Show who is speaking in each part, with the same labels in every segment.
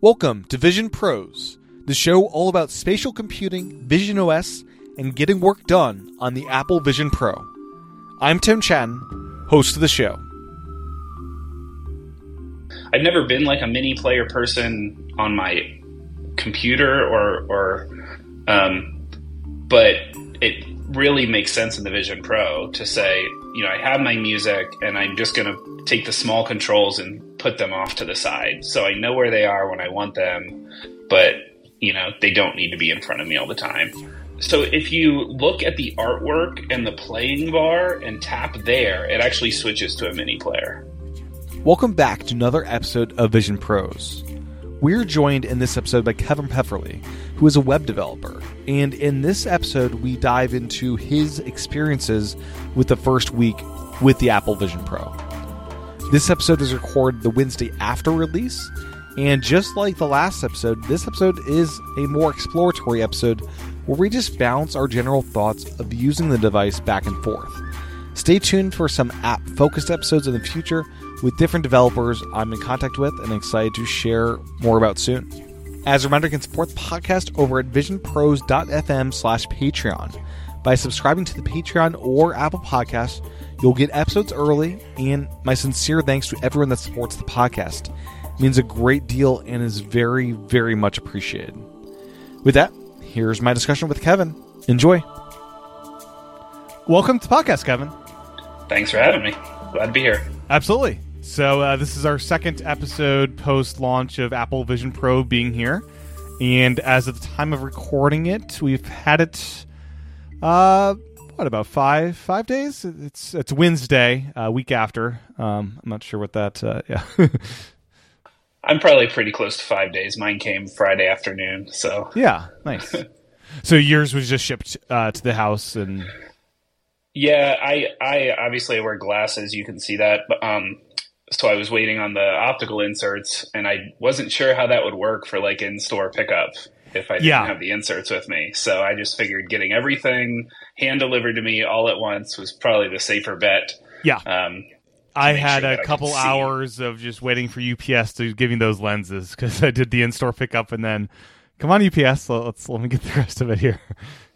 Speaker 1: Welcome to Vision Pros, the show all about spatial computing, Vision OS, and getting work done on the Apple Vision Pro. I'm Tim Chaten, host of the show.
Speaker 2: I've never been like a mini player person on my computer or or um, but it really makes sense in the Vision Pro to say, you know, I have my music and I'm just going to take the small controls and put them off to the side. So I know where they are when I want them, but, you know, they don't need to be in front of me all the time. So if you look at the artwork and the playing bar and tap there, it actually switches to a mini player.
Speaker 1: Welcome back to another episode of Vision Pros. We're joined in this episode by Kevin Pfefferle, who is a web developer. And in this episode, we dive into his experiences with the first week with the Apple Vision Pro. This episode is recorded the Wednesday after release. And just like the last episode, this episode is a more exploratory episode where we just bounce our general thoughts of using the device back and forth. Stay tuned for some app focused episodes in the future with different developers I'm in contact with and excited to share more about soon. As a reminder, you can support the podcast over at visionpros.fm slash Patreon. By subscribing to the Patreon or Apple Podcast, you'll get episodes early, and my sincere thanks to everyone that supports the podcast. It means a great deal and is very, very much appreciated. With that, here's my discussion with Kevin. Enjoy. Welcome to the podcast, Kevin.
Speaker 2: Thanks for having me. Glad to be here.
Speaker 1: Absolutely. So uh, this is our second episode post launch of Apple Vision Pro being here, and as of the time of recording it, we've had it. Uh, what about five five days? It's it's Wednesday, uh, week after. Um, I'm not sure what that. Uh, yeah.
Speaker 2: I'm probably pretty close to five days. Mine came Friday afternoon, so
Speaker 1: yeah, nice. so yours was just shipped uh, to the house and.
Speaker 2: Yeah, I I obviously wear glasses. You can see that, but um, so I was waiting on the optical inserts, and I wasn't sure how that would work for like in store pickup if I didn't yeah. have the inserts with me. So I just figured getting everything hand delivered to me all at once was probably the safer bet.
Speaker 1: Yeah. Um, I had sure a couple hours of just waiting for UPS to give me those lenses because I did the in store pickup and then, come on UPS, let's let me get the rest of it here.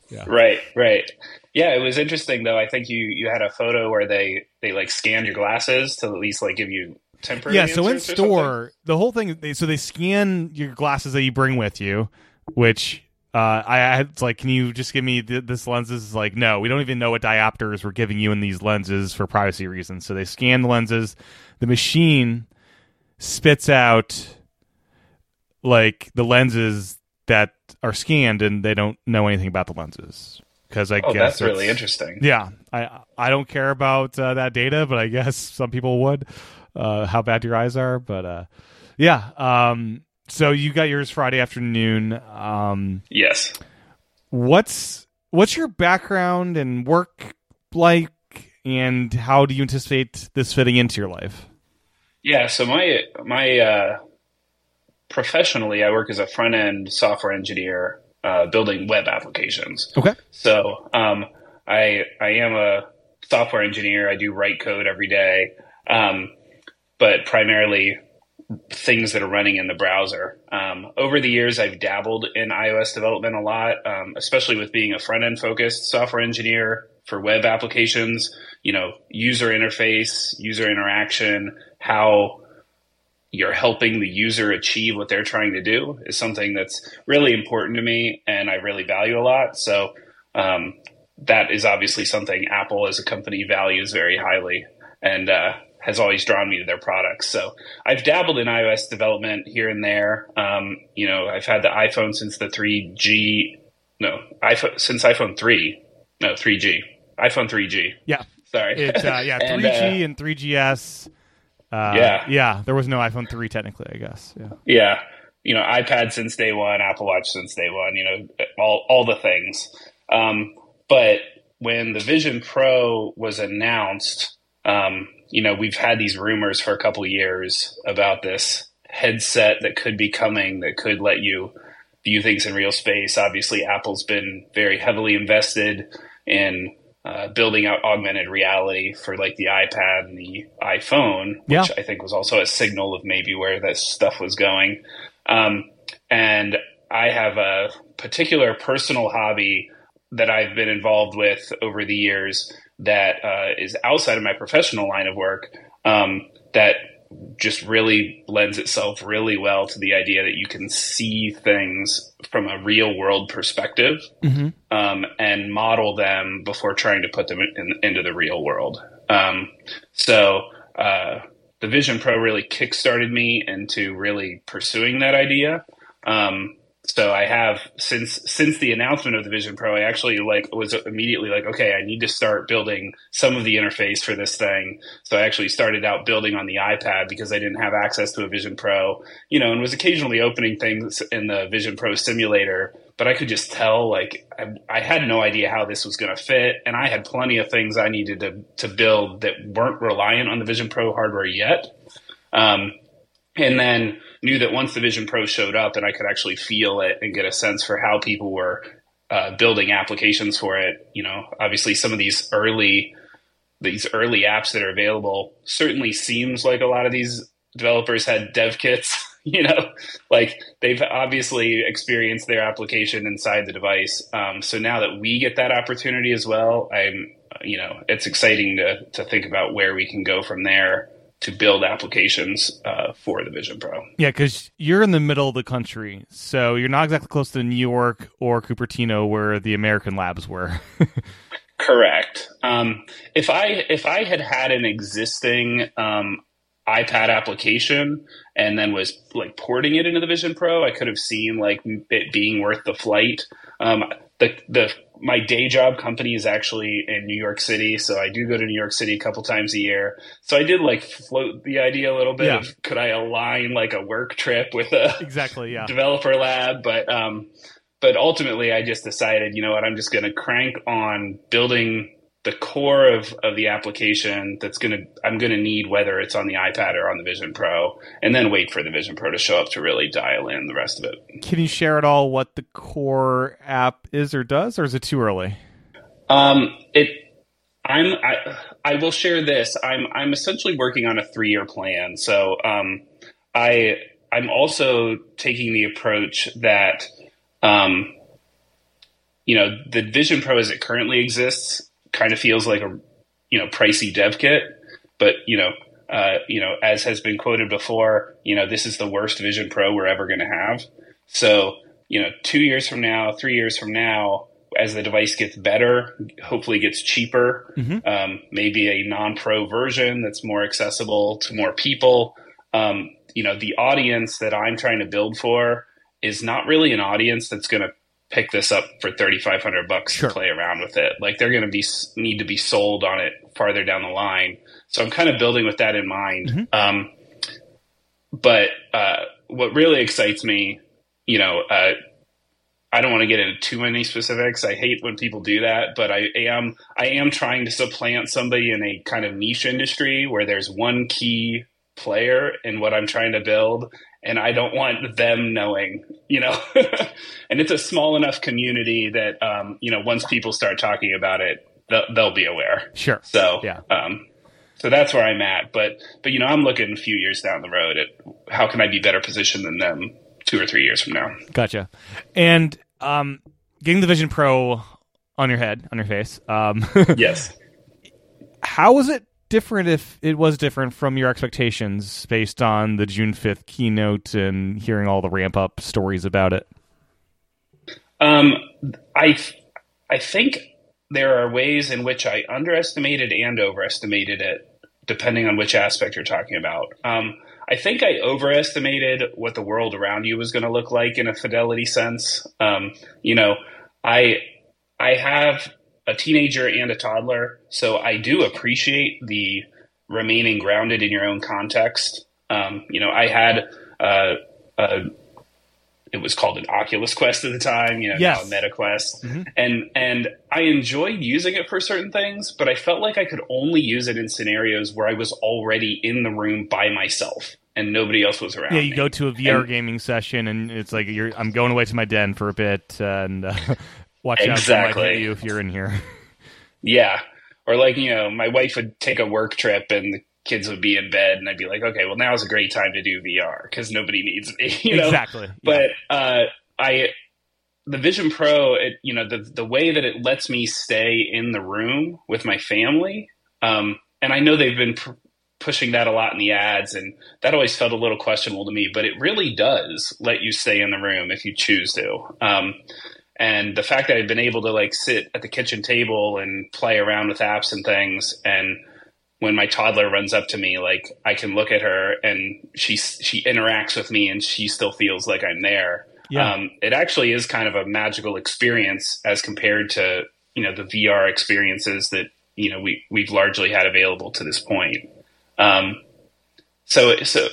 Speaker 2: yeah. Right, right. Yeah, it was interesting though. I think you you had a photo where they they like scanned your glasses to at least like give you temporary.
Speaker 1: Yeah, so in store, the whole thing. They, so they scan your glasses that you bring with you, which uh, I had it's like, can you just give me th- this lenses? Is like, no, we don't even know what diopters we're giving you in these lenses for privacy reasons. So they scan the lenses. The machine spits out like the lenses that are scanned, and they don't know anything about the lenses because I
Speaker 2: oh,
Speaker 1: guess
Speaker 2: that's really interesting.
Speaker 1: Yeah, I I don't care about uh, that data, but I guess some people would. Uh, how bad your eyes are, but uh, yeah. Um, so you got yours Friday afternoon. Um,
Speaker 2: yes.
Speaker 1: What's what's your background and work like, and how do you anticipate this fitting into your life?
Speaker 2: Yeah. So my my uh, professionally, I work as a front end software engineer uh, building web applications.
Speaker 1: Okay.
Speaker 2: So um, I I am a software engineer. I do write code every day, um, but primarily things that are running in the browser. Um, over the years, I've dabbled in iOS development a lot, um, especially with being a front end focused software engineer for web applications. You know, user interface, user interaction, how you're helping the user achieve what they're trying to do is something that's really important to me and I really value a lot. So um, that is obviously something Apple as a company values very highly and uh, has always drawn me to their products. So I've dabbled in iOS development here and there. Um, you know, I've had the iPhone since the 3G, no, iPhone since iPhone 3, no, 3G, iPhone 3G.
Speaker 1: Yeah.
Speaker 2: Sorry.
Speaker 1: It's, uh, yeah, 3G and, uh, and 3GS uh, yeah, yeah. There was no iPhone three technically, I guess. Yeah,
Speaker 2: yeah. You know, iPad since day one, Apple Watch since day one. You know, all all the things. Um, but when the Vision Pro was announced, um, you know, we've had these rumors for a couple years about this headset that could be coming that could let you view things in real space. Obviously, Apple's been very heavily invested in uh, building out augmented reality for like the iPad and the iPhone, which
Speaker 1: yeah.
Speaker 2: I think was also a signal of maybe where this stuff was going. Um, and I have a particular personal hobby that I've been involved with over the years that uh, is outside of my professional line of work um, that just really lends itself really well to the idea that you can see things from a real world perspective
Speaker 1: Mm-hmm.
Speaker 2: um, and model them before trying to put them in, into the real world. Um, so uh, the Vision Pro really kickstarted me into really pursuing that idea. Um, so I have since since the announcement of the Vision Pro, I actually like was immediately like, okay, I need to start building some of the interface for this thing. So I actually started out building on the iPad because I didn't have access to a Vision Pro, you know, and was occasionally opening things in the Vision Pro simulator. But I could just tell, like, I, I had no idea how this was going to fit, and I had plenty of things I needed to to build that weren't reliant on the Vision Pro hardware yet. Um, and then knew that once the Vision Pro showed up and I could actually feel it and get a sense for how people were uh, building applications for it. You know, obviously some of these early these early apps that are available certainly seems like a lot of these developers had dev kits. You know, like they've obviously experienced their application inside the device. Um, so now that we get that opportunity as well, I'm, you know, it's exciting to to think about where we can go from there to build applications uh, for the Vision Pro.
Speaker 1: Yeah, because you're in the middle of the country, so you're not exactly close to New York or Cupertino, where the American labs were.
Speaker 2: Correct. Um, if I if I had had an existing um, iPad application and then was like porting it into the Vision Pro, I could have seen like it being worth the flight. Um, the the my day job company is actually in New York City, so I do go to New York City a couple times a year. So I did like float the idea a little bit
Speaker 1: Yeah.
Speaker 2: of could I align like a work trip with a
Speaker 1: exactly. Yeah.
Speaker 2: developer lab, but um, but ultimately I just decided, you know what, I'm just going to crank on building the core of, of the application that's going to I'm going to need whether it's on the iPad or on the Vision Pro, and then wait for the Vision Pro to show up to really dial in the rest of it.
Speaker 1: Can you share at all what the core app is or does, or is it too early?
Speaker 2: Um, it. I'm. I. I will share this. I'm. I'm essentially working on a three year plan. So. Um. I. I'm also taking the approach that. Um. You know, the Vision Pro as it currently exists kind of feels like a, you know, pricey dev kit, but you know. Uh, you know, as has been quoted before, you know, this is the worst Vision Pro we're ever going to have. So, you know, two years from now, three years from now, as the device gets better, hopefully gets cheaper,
Speaker 1: Mhm.
Speaker 2: um, maybe a non-pro version that's more accessible to more people. Um, you know, the audience that I'm trying to build for is not really an audience that's going to pick this up for 3,500 bucks
Speaker 1: Sure.
Speaker 2: to play around with it. Like they're going to be need to be sold on it farther down the line. So I'm kind of building with that in mind.
Speaker 1: Mhm.
Speaker 2: Um, but uh, what really excites me, you know, uh, I don't want to get into too many specifics. I hate when people do that, but I am I am trying to supplant somebody in a kind of niche industry where there's one key player in what I'm trying to build, and I don't want them knowing, you know. and it's a small enough community that um, you know once people start talking about it, they'll, they'll be aware.
Speaker 1: Sure.
Speaker 2: So
Speaker 1: Yeah.
Speaker 2: um, so that's where I'm at. But but you know I'm looking a few years down the road at how can I be better positioned than them two or three years from now.
Speaker 1: Gotcha. And um, getting the Vision Pro on your head, on your face. Um,
Speaker 2: Yes.
Speaker 1: how was it different if it was different from your expectations based on the June 5th keynote and hearing all the ramp up stories about it?
Speaker 2: Um, I I think there are ways in which I underestimated and overestimated it, depending on which aspect you're talking about. Um, I think I overestimated what the world around you was going to look like in a fidelity sense. Um, you know, I I have a teenager and a toddler, so I do appreciate the remaining grounded in your own context. Um, you know, I had uh, a it was called an Oculus Quest at the time, you know,
Speaker 1: Yes.
Speaker 2: a Meta Quest.
Speaker 1: Mhm.
Speaker 2: And and I enjoyed using it for certain things, but I felt like I could only use it in scenarios where I was already in the room by myself and nobody else was around.
Speaker 1: Yeah, you
Speaker 2: me.
Speaker 1: go to a VR
Speaker 2: And-
Speaker 1: gaming session and it's like you're I'm going away to my den for a bit and uh, watch out for
Speaker 2: Exactly.
Speaker 1: you if you're in here.
Speaker 2: Yeah. Or like, you know, my wife would take a work trip and the kids would be in bed and I'd be like, okay, well now is a great time to do VR because nobody needs me, you know?
Speaker 1: Exactly.
Speaker 2: But uh, I, the Vision Pro, it, you know, the the way that it lets me stay in the room with my family, um, and I know they've been pr- pushing that a lot in the ads, and that always felt a little questionable to me. But it really does let you stay in the room if you choose to. Um, and the fact that I've been able to like sit at the kitchen table and play around with apps and things, and when my toddler runs up to me, like I can look at her and she she interacts with me, and she still feels like I'm there.
Speaker 1: Yeah.
Speaker 2: Um, it actually is kind of a magical experience as compared to you know the VR experiences that you know we we've largely had available to this point. Um, so so,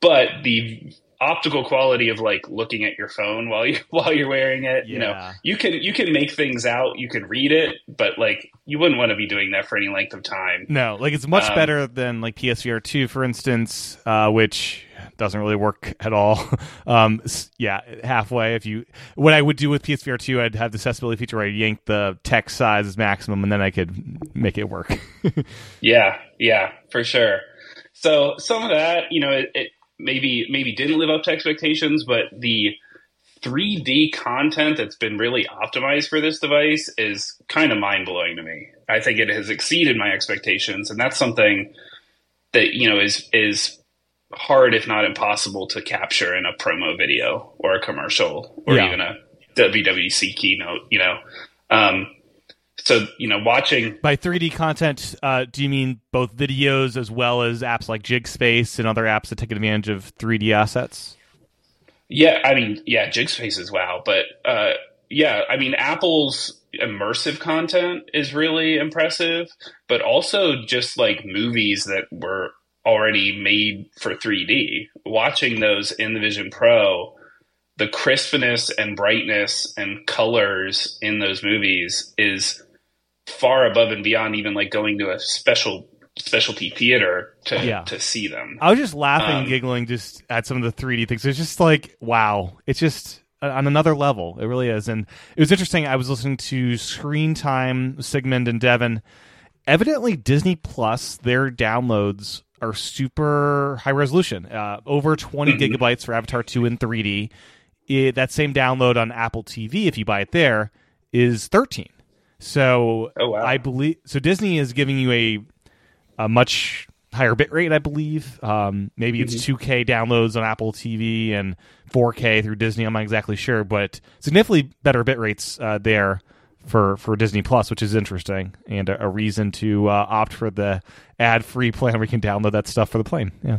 Speaker 2: but the optical quality of like looking at your phone while you while you're wearing it, you know, you can you can make things out, you can read it, but like you wouldn't want to be doing that for any length of time.
Speaker 1: No, like it's much
Speaker 2: Um,
Speaker 1: better than like PSVR two, for instance, uh, which doesn't really work at all. um, yeah, halfway. If you, what I would do with PSVR two, I'd have the accessibility feature where I yank the text size as maximum, and then I could make it work.
Speaker 2: Yeah, yeah, for sure. So some of that, you know, it, it maybe maybe didn't live up to expectations, but the 3D content that's been really optimized for this device is kind of mind blowing to me. I think it has exceeded my expectations, and that's something that you know is is hard, if not impossible, to capture in a promo video or a commercial or
Speaker 1: Yeah.
Speaker 2: even a WWDC keynote. You know, um, so you know, watching
Speaker 1: By 3D content, uh, do you mean both videos as well as apps like JigSpace and other apps that take advantage of 3D assets?
Speaker 2: Yeah, I mean, yeah, Jigspace is wow, but uh, yeah, I mean, Apple's immersive content is really impressive, but also just like movies that were already made for 3D. Watching those in the Vision Pro, the crispness and brightness and colors in those movies is far above and beyond even like going to a special specialty theater to
Speaker 1: Yeah.
Speaker 2: to see them.
Speaker 1: I was just laughing, and
Speaker 2: Um,
Speaker 1: giggling, just at some of the 3D things. It's just like, wow, it's just on another level. It really is. And it was interesting. I was listening to Screen Time, Sigmund and Devin. Evidently, Disney Plus, their downloads are super high resolution, uh, over 20
Speaker 2: Mhm.
Speaker 1: gigabytes for Avatar 2 in 3D. It, that same download on Apple TV, if you buy it there, is 13. So
Speaker 2: Oh, wow.
Speaker 1: I believe so. Disney is giving you a a much higher bit rate, I believe. Um, maybe it's 2K downloads on Apple TV and 4K through Disney. I'm not exactly sure, but significantly better bit rates uh, there for for Disney Plus, which is interesting and a, a reason to uh, opt for the ad free plan where you can download that stuff for the plane. Yeah.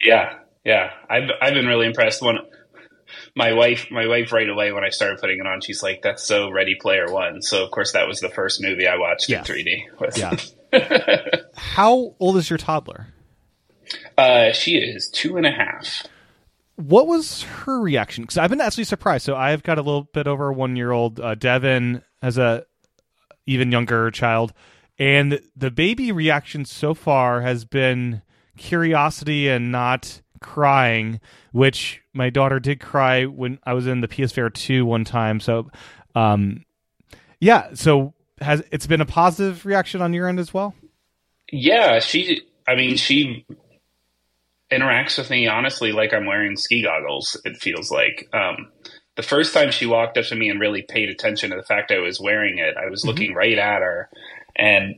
Speaker 2: Yeah, yeah. I've I've been really impressed. When my wife, my wife, right away when I started putting it on, she's like, "That's so Ready Player One." So of course that was the first movie I watched
Speaker 1: Yeah.
Speaker 2: in 3D. with-
Speaker 1: Yeah. How old is your toddler?
Speaker 2: uh, she is two and a half.
Speaker 1: What was her reaction? Because I've been actually surprised. So I've got a little bit over a one year old. Uh, Devin has a even younger child, and the baby reaction so far has been curiosity and not crying. Which my daughter did cry when I was in the PSVR two one time. So, um, yeah. So has it's been a positive reaction on your end as well?
Speaker 2: Yeah, she. I mean, she interacts with me honestly like I'm wearing ski goggles. It feels like. Um, the first time she walked up to me and really paid attention to the fact I was wearing it, I was looking right at her, and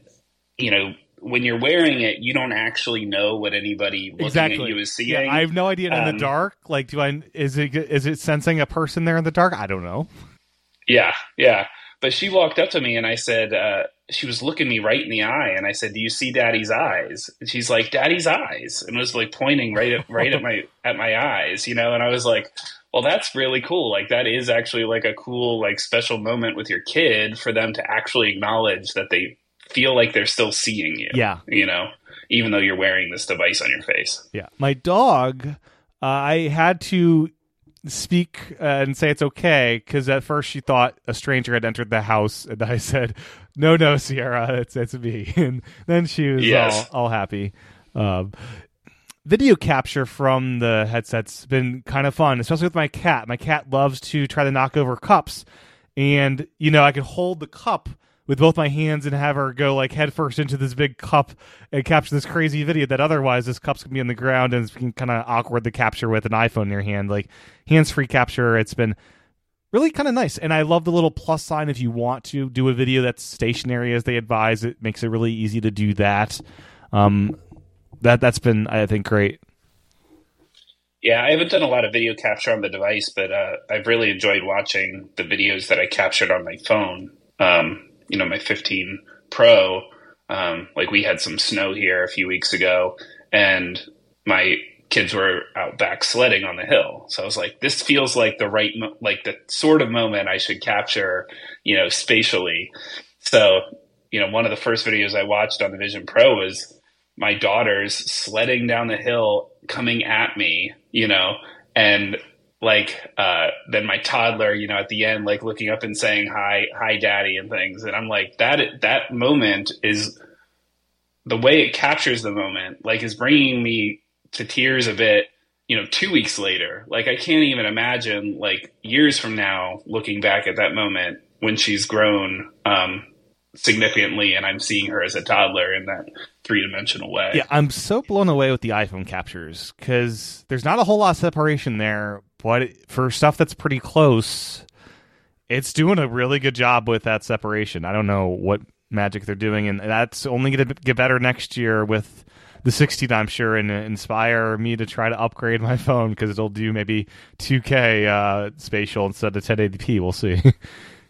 Speaker 2: you know. When you're wearing it, you don't actually know what anybody looking at you is seeing.
Speaker 1: Yeah, I have no idea in
Speaker 2: Um,
Speaker 1: the dark. Like, do I? Is it is it sensing a person there in the dark? I don't know.
Speaker 2: Yeah, yeah. But she walked up to me and I said, uh, she was looking me right in the eye, and I said, "Do you see Daddy's eyes?" And she's like, "Daddy's eyes," and was like pointing right at right at my at my eyes, you know. And I was like, "Well, that's really cool. Like that is actually like a cool like special moment with your kid for them to actually acknowledge that they feel like they're still seeing you.
Speaker 1: Yeah.
Speaker 2: you know, even though you're wearing this device on your face.
Speaker 1: Yeah, my dog. Uh, I had to speak uh, and say it's okay because at first she thought a stranger had entered the house, and I said, "No, no, Sierra, it's it's me." And then she was
Speaker 2: Yes.
Speaker 1: all all happy. Um, video capture from the headset's been kind of fun, especially with my cat. My cat loves to try to knock over cups, and you know I could hold the cup with both my hands and have her go like headfirst into this big cup and capture this crazy video that otherwise this cup's gonna be on the ground and it's kind of awkward to capture with an iPhone in your hand. Like hands free capture, it's been really kind of nice. And I love the little plus sign if you want to do a video that's stationary as they advise. It makes it really easy to do that. Um, that that's been I think great.
Speaker 2: Yeah, I haven't done a lot of video capture on the device, but uh, I've really enjoyed watching the videos that I captured on my phone. Um, you know, my 15 Pro. Um, like we had some snow here a few weeks ago, and my kids were out back sledding on the hill. So I was like, this feels like the right, mo- like the sort of moment I should capture, you know, spatially. So, you know, one of the first videos I watched on the Vision Pro was my daughters sledding down the hill coming at me, you know, and like uh, then my toddler, you know, at the end, like looking up and saying hi, hi, daddy, and things, and I'm like that. That moment is the way it captures the moment, like, is bringing me to tears a bit. You know, two weeks later, like I can't even imagine, like years from now, looking back at that moment when she's grown um, significantly, and I'm seeing her as a toddler in that three dimensional way.
Speaker 1: Yeah, I'm so blown away with the iPhone captures because there's not a whole lot of separation there, but for stuff that's pretty close, it's doing a really good job with that separation. I don't know what magic they're doing, and that's only going to get better next year with the 16, I'm sure, and inspire me to try to upgrade my phone because it'll do maybe 2K uh, spatial instead of 1080p. We'll see.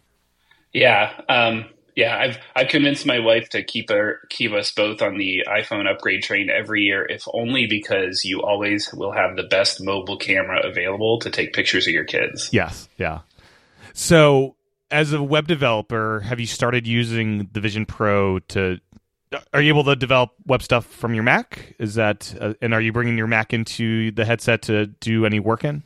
Speaker 2: yeah. Um, yeah, I've I've convinced my wife to keep her keep us both on the iPhone upgrade train every year, if only because you always will have the best mobile camera available to take pictures of your kids.
Speaker 1: Yes, yeah. So, as a web developer, have you started using the Vision Pro to? Are you able to develop web stuff from your Mac? Is that uh, and are you bringing your Mac into the headset to do any work in?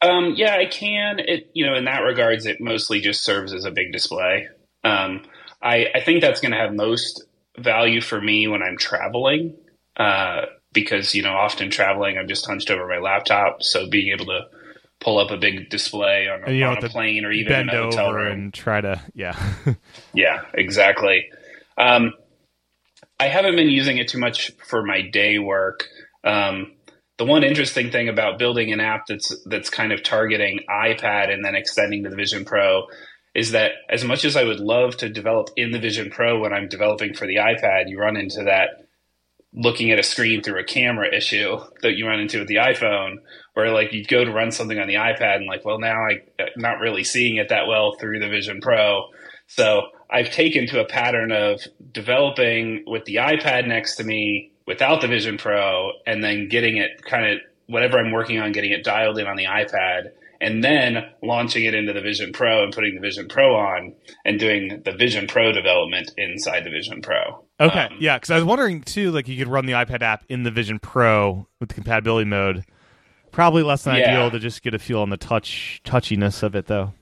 Speaker 2: Um, yeah, I can. It you know in that regards, it mostly just serves as a big display. Um, I, I think that's going to have most value for me when I'm traveling, uh, because you know often traveling I'm just hunched over my laptop, so being able to pull up a big display on, a, on a plane or even in a hotel room
Speaker 1: and try to yeah
Speaker 2: yeah exactly. Um, I haven't been using it too much for my day work. Um, the one interesting thing about building an app that's that's kind of targeting iPad and then extending to the Vision Pro is that as much as I would love to develop in the Vision Pro when I'm developing for the iPad, you run into that looking at a screen through a camera issue that you run into with the iPhone, where like you'd go to run something on the iPad and like, well, now I, am not really seeing it that well through the Vision Pro. So I've taken to a pattern of developing with the iPad next to me without the Vision Pro and then getting it kind of whatever I'm working on, getting it dialed in on the iPad and then launching it into the Vision Pro and putting the Vision Pro on and doing the Vision Pro development inside the Vision Pro.
Speaker 1: Okay, um, yeah, because I was wondering too, like you could run the iPad app in the Vision Pro with the compatibility mode. Probably less than yeah. ideal to just get a feel on the touch touchiness of it, though.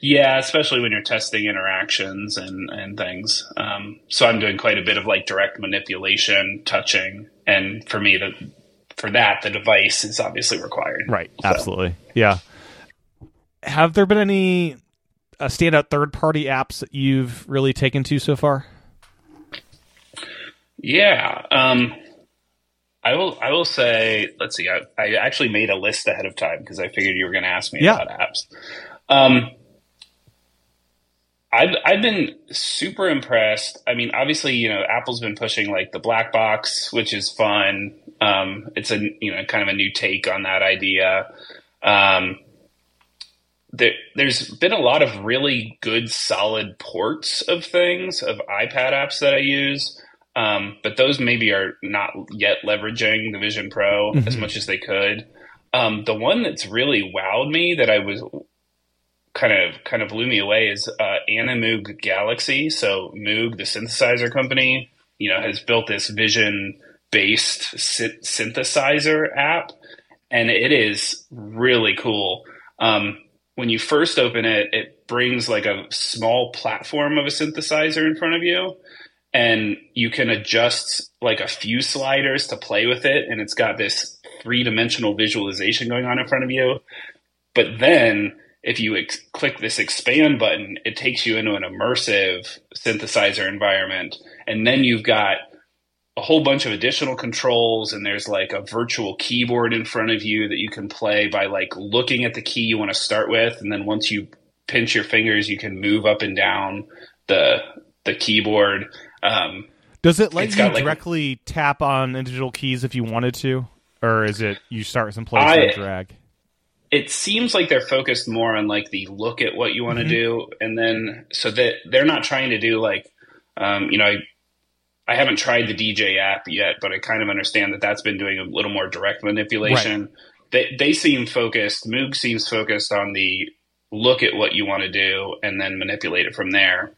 Speaker 2: Yeah, especially when you're testing interactions and and things. Um, so I'm doing quite a bit of like direct manipulation, touching, and for me, the for that the device is obviously required.
Speaker 1: Right. So. Absolutely. Yeah have there been any uh, standout third party apps that you've really taken to so far?
Speaker 2: Yeah. Um, I will. I will say. Let's see. I, I actually made a list ahead of time because I figured you were going to ask me yeah. about apps. Um, I've I've been super impressed. I mean, obviously, you know, Apple's been pushing like the black box, which is fun. Um, it's a you know kind of a new take on that idea. Um, there, has been a lot of really good, solid ports of things of iPad apps that I use, um, but those maybe are not yet leveraging the Vision Pro mm-hmm. as much as they could. Um, the one that's really wowed me that I was kind of kind of blew me away is uh, Animoog Galaxy. So Moog, the synthesizer company, you know, has built this Vision based synthesizer app, and it is really cool. Um, when you first open it, it brings like a small platform of a synthesizer in front of you, and you can adjust like a few sliders to play with it, and it's got this three dimensional visualization going on in front of you. But then if you ex- click this expand button, it takes you into an immersive synthesizer environment. And then you've got a whole bunch of additional controls and there's like a virtual keyboard in front of you that you can play by like looking at the key you want to start with and then once you pinch your fingers you can move up and down the the keyboard. Um,
Speaker 1: does it let you like, directly tap on individual keys if you wanted to? Or is it you start someplace I, and drag?
Speaker 2: It seems like they're focused more on like the look at what you want to mm-hmm. do and then so that they're not trying to do like um, you know I, I haven't tried the DJ app yet, but I kind of understand that that's been doing a little more direct manipulation. Right. They they seem focused. Moog seems focused on the look at what you want to do and then manipulate it from there,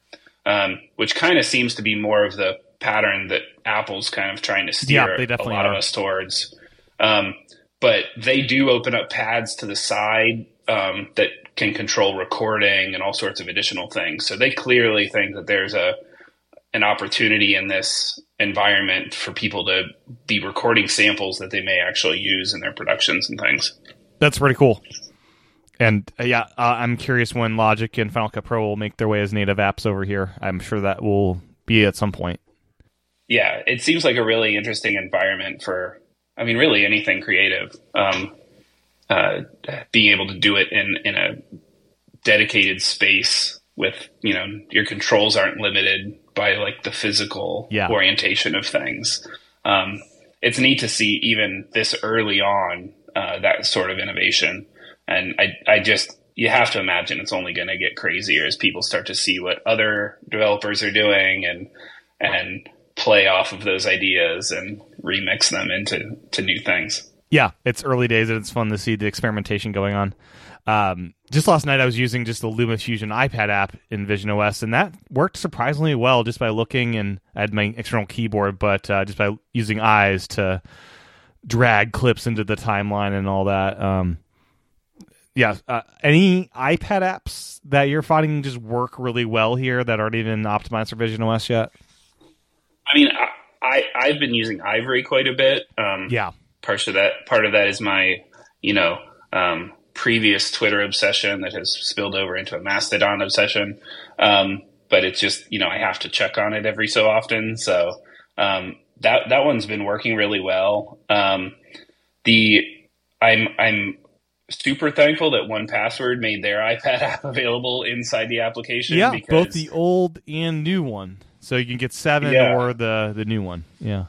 Speaker 2: um, which kind of seems to be more of the pattern that Apple's kind of trying to steer yeah, a lot are. of us towards. Um, but they do open up pads to the side um, that can control recording and all sorts of additional things. So they clearly think that there's a an opportunity in this environment for people to be recording samples that they may actually use in their productions and things.
Speaker 1: That's pretty cool. And uh, yeah, uh, I'm curious when Logic and Final Cut Pro will make their way as native apps over here. I'm sure that will be at some point.
Speaker 2: Yeah, it seems like a really interesting environment for, I mean, really anything creative. Um, uh, being able to do it in in a dedicated space with you know your controls aren't limited by like the physical yeah. orientation of things. Um, it's neat to see even this early on uh, that sort of innovation, and I I just you have to imagine it's only going to get crazier as people start to see what other developers are doing and and play off of those ideas and remix them into to new things.
Speaker 1: Yeah, it's early days and it's fun to see the experimentation going on. Um, just last night, I was using just the LumaFusion iPad app in Vision OS, and that worked surprisingly well just by looking. And I had my external keyboard, but uh, just by using eyes to drag clips into the timeline and all that. Um, yeah, uh, any iPad apps that you're finding just work really well here that aren't even optimized for Vision OS yet?
Speaker 2: I mean, I, I have been using Ivory quite a bit. Um,
Speaker 1: yeah,
Speaker 2: part of that part of that is my you know um, previous Twitter obsession that has spilled over into a Mastodon obsession. Um, but it's just, you know, I have to check on it every so often. So, um, that, that one's been working really well. Um, the, I'm, I'm super thankful that 1Password made their iPad app available inside the application.
Speaker 1: Yeah, because, both the old and new one. So you can get seven yeah. or the, the new one. Yeah.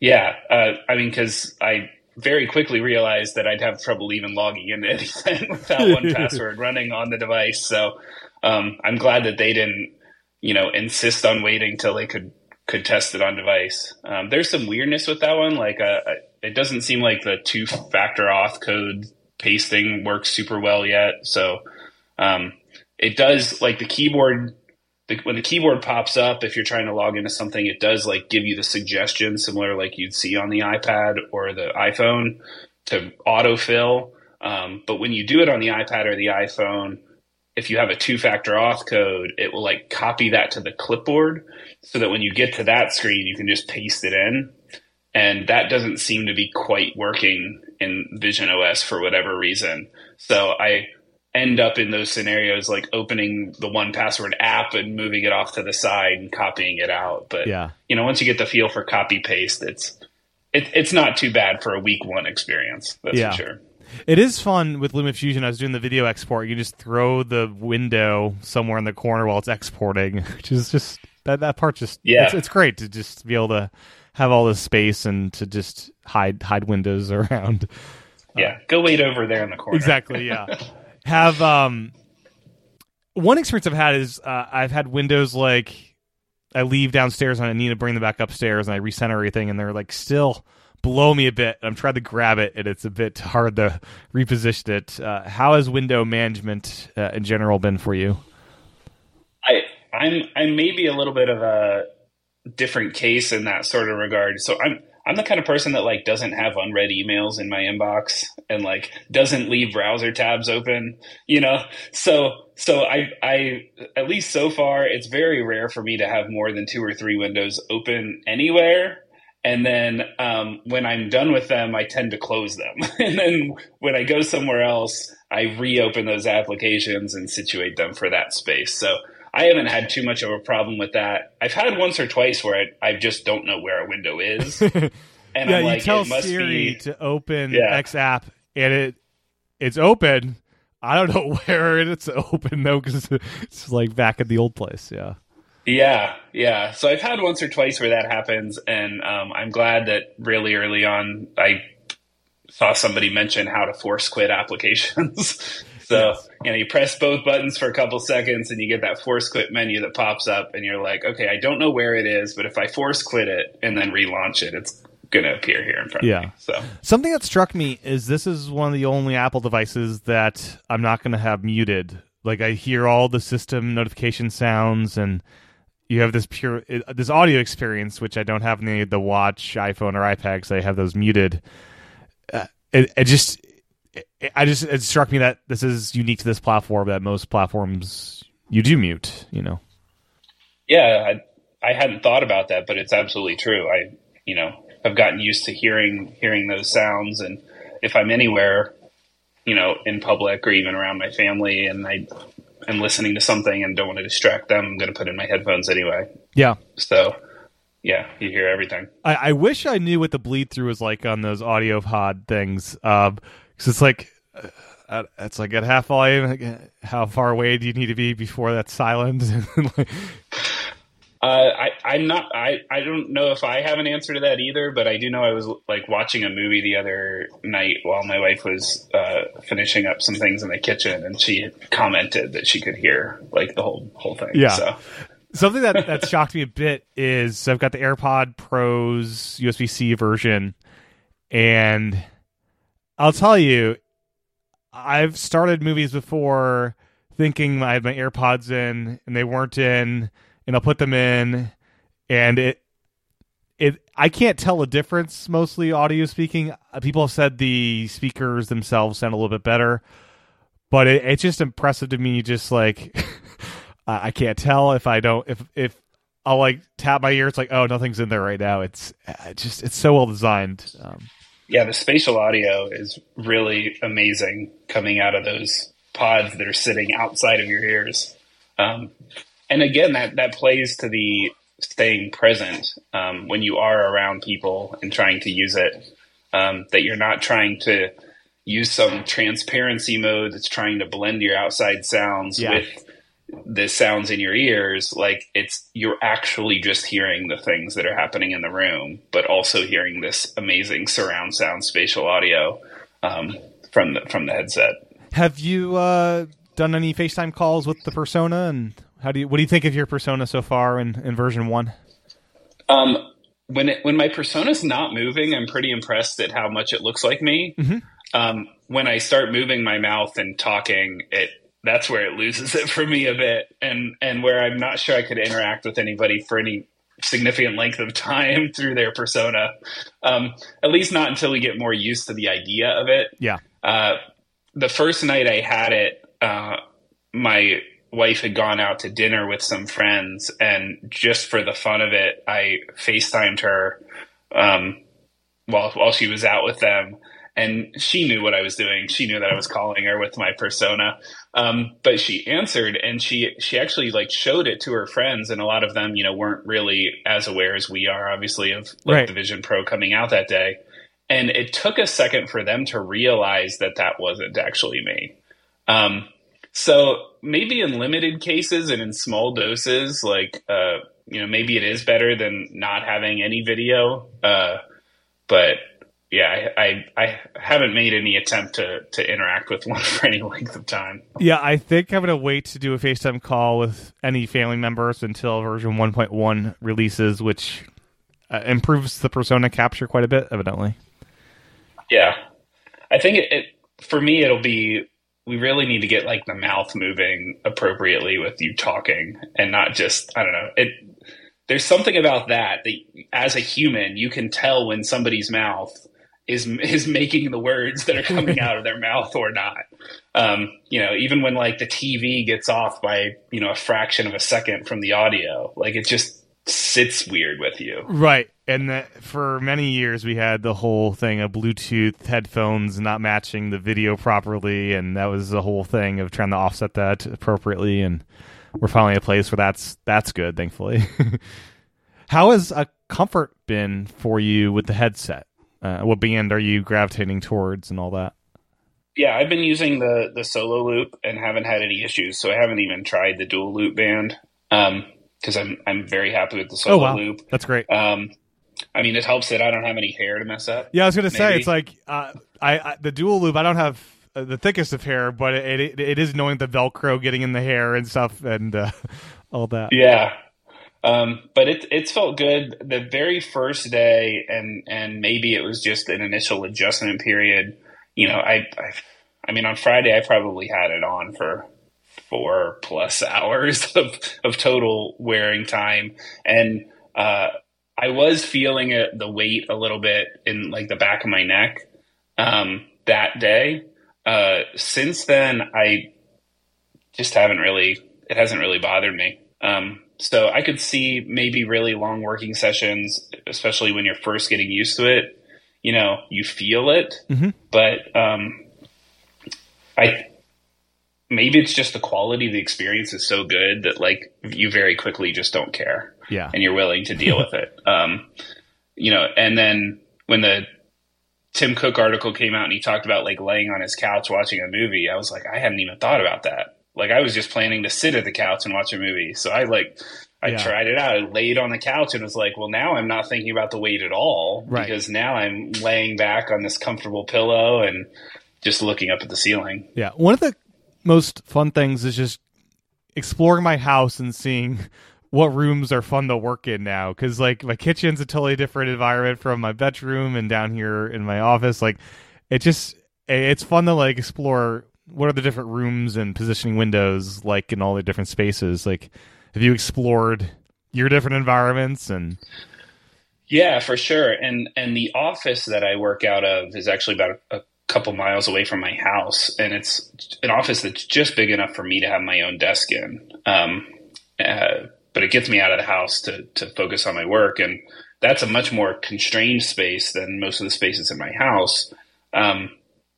Speaker 2: Yeah. Uh, I mean, cause I, very quickly realized that I'd have trouble even logging into anything without 1Password running on the device. So um, I'm glad that they didn't, you know, insist on waiting till they could could test it on device. Um, there's some weirdness with that one. Like, uh, it doesn't seem like the two factor auth code pasting works super well yet. So um, it does like the keyboard the, when the keyboard pops up, if you're trying to log into something, it does like give you the suggestion similar like you'd see on the iPad or the iPhone to autofill. Um, but when you do it on the iPad or the iPhone, if you have a two factor auth code, it will like copy that to the clipboard so that when you get to that screen, you can just paste it in. And that doesn't seem to be quite working in Vision OS for whatever reason. So I end up in those scenarios like opening the 1Password app and moving it off to the side and copying it out but yeah you know once you get the feel for copy paste it's it, it's not too bad for a week one experience that's yeah. for sure
Speaker 1: it is fun with LumaFusion. I was doing the video export. You just throw the window somewhere in the corner while it's exporting, which is just that that part. Just yeah, it's, it's great to just be able to have all this space and to just hide hide windows around.
Speaker 2: Yeah, go wait over there in the corner.
Speaker 1: Exactly. Yeah. Have um one experience I've had is uh, I've had windows like I leave downstairs and I need to bring them back upstairs and I recenter everything and they're like still below me a bit. I'm trying to grab it and it's a bit hard to reposition it. Uh, how has window management uh, in general been for you?
Speaker 2: I I'm I'm maybe a little bit of a different case in that sort of regard. So I'm I'm the kind of person that like doesn't have unread emails in my inbox and like doesn't leave browser tabs open, you know? So, so I, I, at least so far, it's very rare for me to have more than two or three windows open anywhere. And then um, when I'm done with them, I tend to close them. and then when I go somewhere else, I reopen those applications and situate them for that space. So I haven't had too much of a problem with that. I've had once or twice where I, I just don't know where a window is.
Speaker 1: And yeah, I'm like, you tell Siri be... to open yeah. X app, and it it's open. I don't know where it's open though, because it's like back at the old place. Yeah.
Speaker 2: Yeah, yeah. So I've had once or twice where that happens, and um, I'm glad that really early on I saw somebody mention how to force quit applications. So you know, you press both buttons for a couple seconds, and you get that force quit menu that pops up, and you're like, okay, I don't know where it is, but if I force quit it and then relaunch it, it's going to appear here in front yeah. of me. So
Speaker 1: something that struck me is this is one of the only Apple devices that I'm not going to have muted. Like I hear all the system notification sounds and you have this pure this audio experience which I don't have in the, the watch, iPhone or iPad because I have those muted. Uh, it, it just it, I just it struck me that this is unique to this platform that most platforms you do mute, you know.
Speaker 2: Yeah, I, I hadn't thought about that, but it's absolutely true. I you know, have gotten used to hearing hearing those sounds, and if I'm anywhere, you know, in public or even around my family, and I am listening to something and don't want to distract them, I'm going to put in my headphones anyway.
Speaker 1: Yeah.
Speaker 2: So, yeah, you hear everything.
Speaker 1: I, I wish I knew what the bleed through was like on those audio pod things, um, because it's like. Uh, it's like at half volume. How far away do you need to be before that's silent?
Speaker 2: Uh, I, I'm not. I, I don't know if I have an answer to that either, but I do know I was like watching a movie the other night while my wife was uh, finishing up some things in the kitchen, and she commented that she could hear like the whole whole thing.
Speaker 1: Yeah.
Speaker 2: So.
Speaker 1: Something that that shocked me a bit is I've got the AirPod Pro's USB C version, and I'll tell you, I've started movies before thinking I had my AirPods in and they weren't in and I'll put them in, and it it I can't tell a difference. Mostly audio speaking, uh, people have said the speakers themselves sound a little bit better, but it, it's just impressive to me. Just like I can't tell if I don't if if I'll like tap my ear. It's like oh nothing's in there right now. It's uh, just it's so well designed. Um,
Speaker 2: yeah, the spatial audio is really amazing coming out of those pods that are sitting outside of your ears. Um, and again, that that plays to the staying present um, when you are around people and trying to use it. Um, that you're not trying to use some transparency mode that's trying to blend your outside sounds yeah. with the sounds in your ears like it's you're actually just hearing the things that are happening in the room but also hearing this amazing surround sound spatial audio um, from the from the headset
Speaker 1: have you uh, done any facetime calls with the persona and how do you? What do you think of your persona so far in, in version one?
Speaker 2: Um, when it, when my persona's not moving, I'm pretty impressed at how much it looks like me. Mm-hmm. Um, when I start moving my mouth and talking, it that's where it loses it for me a bit, and and where I'm not sure I could interact with anybody for any significant length of time through their persona. Um, at least not until we get more used to the idea of it.
Speaker 1: Yeah. Uh,
Speaker 2: the first night I had it, uh, my wife had gone out to dinner with some friends, and just for the fun of it, I FaceTimed her um, while while she was out with them, and she knew what I was doing. She knew that I was calling her with my persona, um, but she answered, and she she actually like showed it to her friends, and a lot of them, you know, weren't really as aware as we are, obviously, of like right. the Vision Pro coming out that day. And it took a second for them to realize that that wasn't actually me. Um, so maybe in limited cases and in small doses, like uh, you know, maybe it is better than not having any video. Uh, but yeah, I, I, I haven't made any attempt to to interact with one for any length of time.
Speaker 1: Yeah, I think I'm gonna wait to do a FaceTime call with any family members until version 1.1 releases, which uh, improves the persona capture quite a bit, evidently.
Speaker 2: Yeah, I think it, it for me it'll be we really need to get like the mouth moving appropriately with you talking and not just I don't know it. There's something about that that as a human you can tell when somebody's mouth is is making the words that are coming out of their mouth or not. Um, you know, even when like the TV gets off by you know a fraction of a second from the audio, like it just sits weird with you.
Speaker 1: Right. and that for many years we had the whole thing of Bluetooth headphones not matching the video properly, and that was the whole thing of trying to offset that appropriately. And we're finally at a place where that's that's good, thankfully. How has a comfort been for you with the headset? Uh, what band are you gravitating towards, and all that?
Speaker 2: Yeah, I've been using the the solo loop and haven't had any issues. So I haven't even tried the dual loop band because um, I'm I'm very happy with the solo
Speaker 1: oh, wow.
Speaker 2: loop.
Speaker 1: That's great.
Speaker 2: Um, I mean, it helps that I don't have any hair to mess up.
Speaker 1: Yeah, I was going to say it's like uh, I, I, the dual loop. I don't have uh, the thickest of hair, but it, it, it is knowing the Velcro getting in the hair and stuff and uh, all that.
Speaker 2: Yeah, um, but it it's felt good the very first day, and and maybe it was just an initial adjustment period. You know, I, I I mean, on Friday I probably had it on for four plus hours of of total wearing time, and uh, I was feeling the weight a little bit in like the back of my neck um, that day. Uh, since then, I just haven't really. It hasn't really bothered me. Um, so I could see maybe really long working sessions, especially when you're first getting used to it. You know, you feel it,
Speaker 1: mm-hmm.
Speaker 2: but um, I maybe it's just the quality of the experience is so good that like you very quickly just don't care.
Speaker 1: Yeah.
Speaker 2: And you're willing to deal with it. Um, you know, and then when the Tim Cook article came out and he talked about like laying on his couch watching a movie, I was like, I hadn't even thought about that. Like I was just planning to sit at the couch and watch a movie. So I like I yeah. tried it out. I laid on the couch and was like, well, now I'm not thinking about the weight at all
Speaker 1: right.
Speaker 2: because now I'm laying back on this comfortable pillow and just looking up at the ceiling.
Speaker 1: Yeah. One of the most fun things is just exploring my house and seeing what rooms are fun to work in now because like my kitchen's a totally different environment from my bedroom and down here in my office like it just it's fun to like explore what are the different rooms and positioning windows like in all the different spaces like have you explored your different environments and
Speaker 2: yeah for sure and and the office that i work out of is actually about a, a couple miles away from my house, and it's an office that's just big enough for me to have my own desk in. Um, uh, but it gets me out of the house to to focus on my work, and that's a much more constrained space than most of the spaces in my house. Um,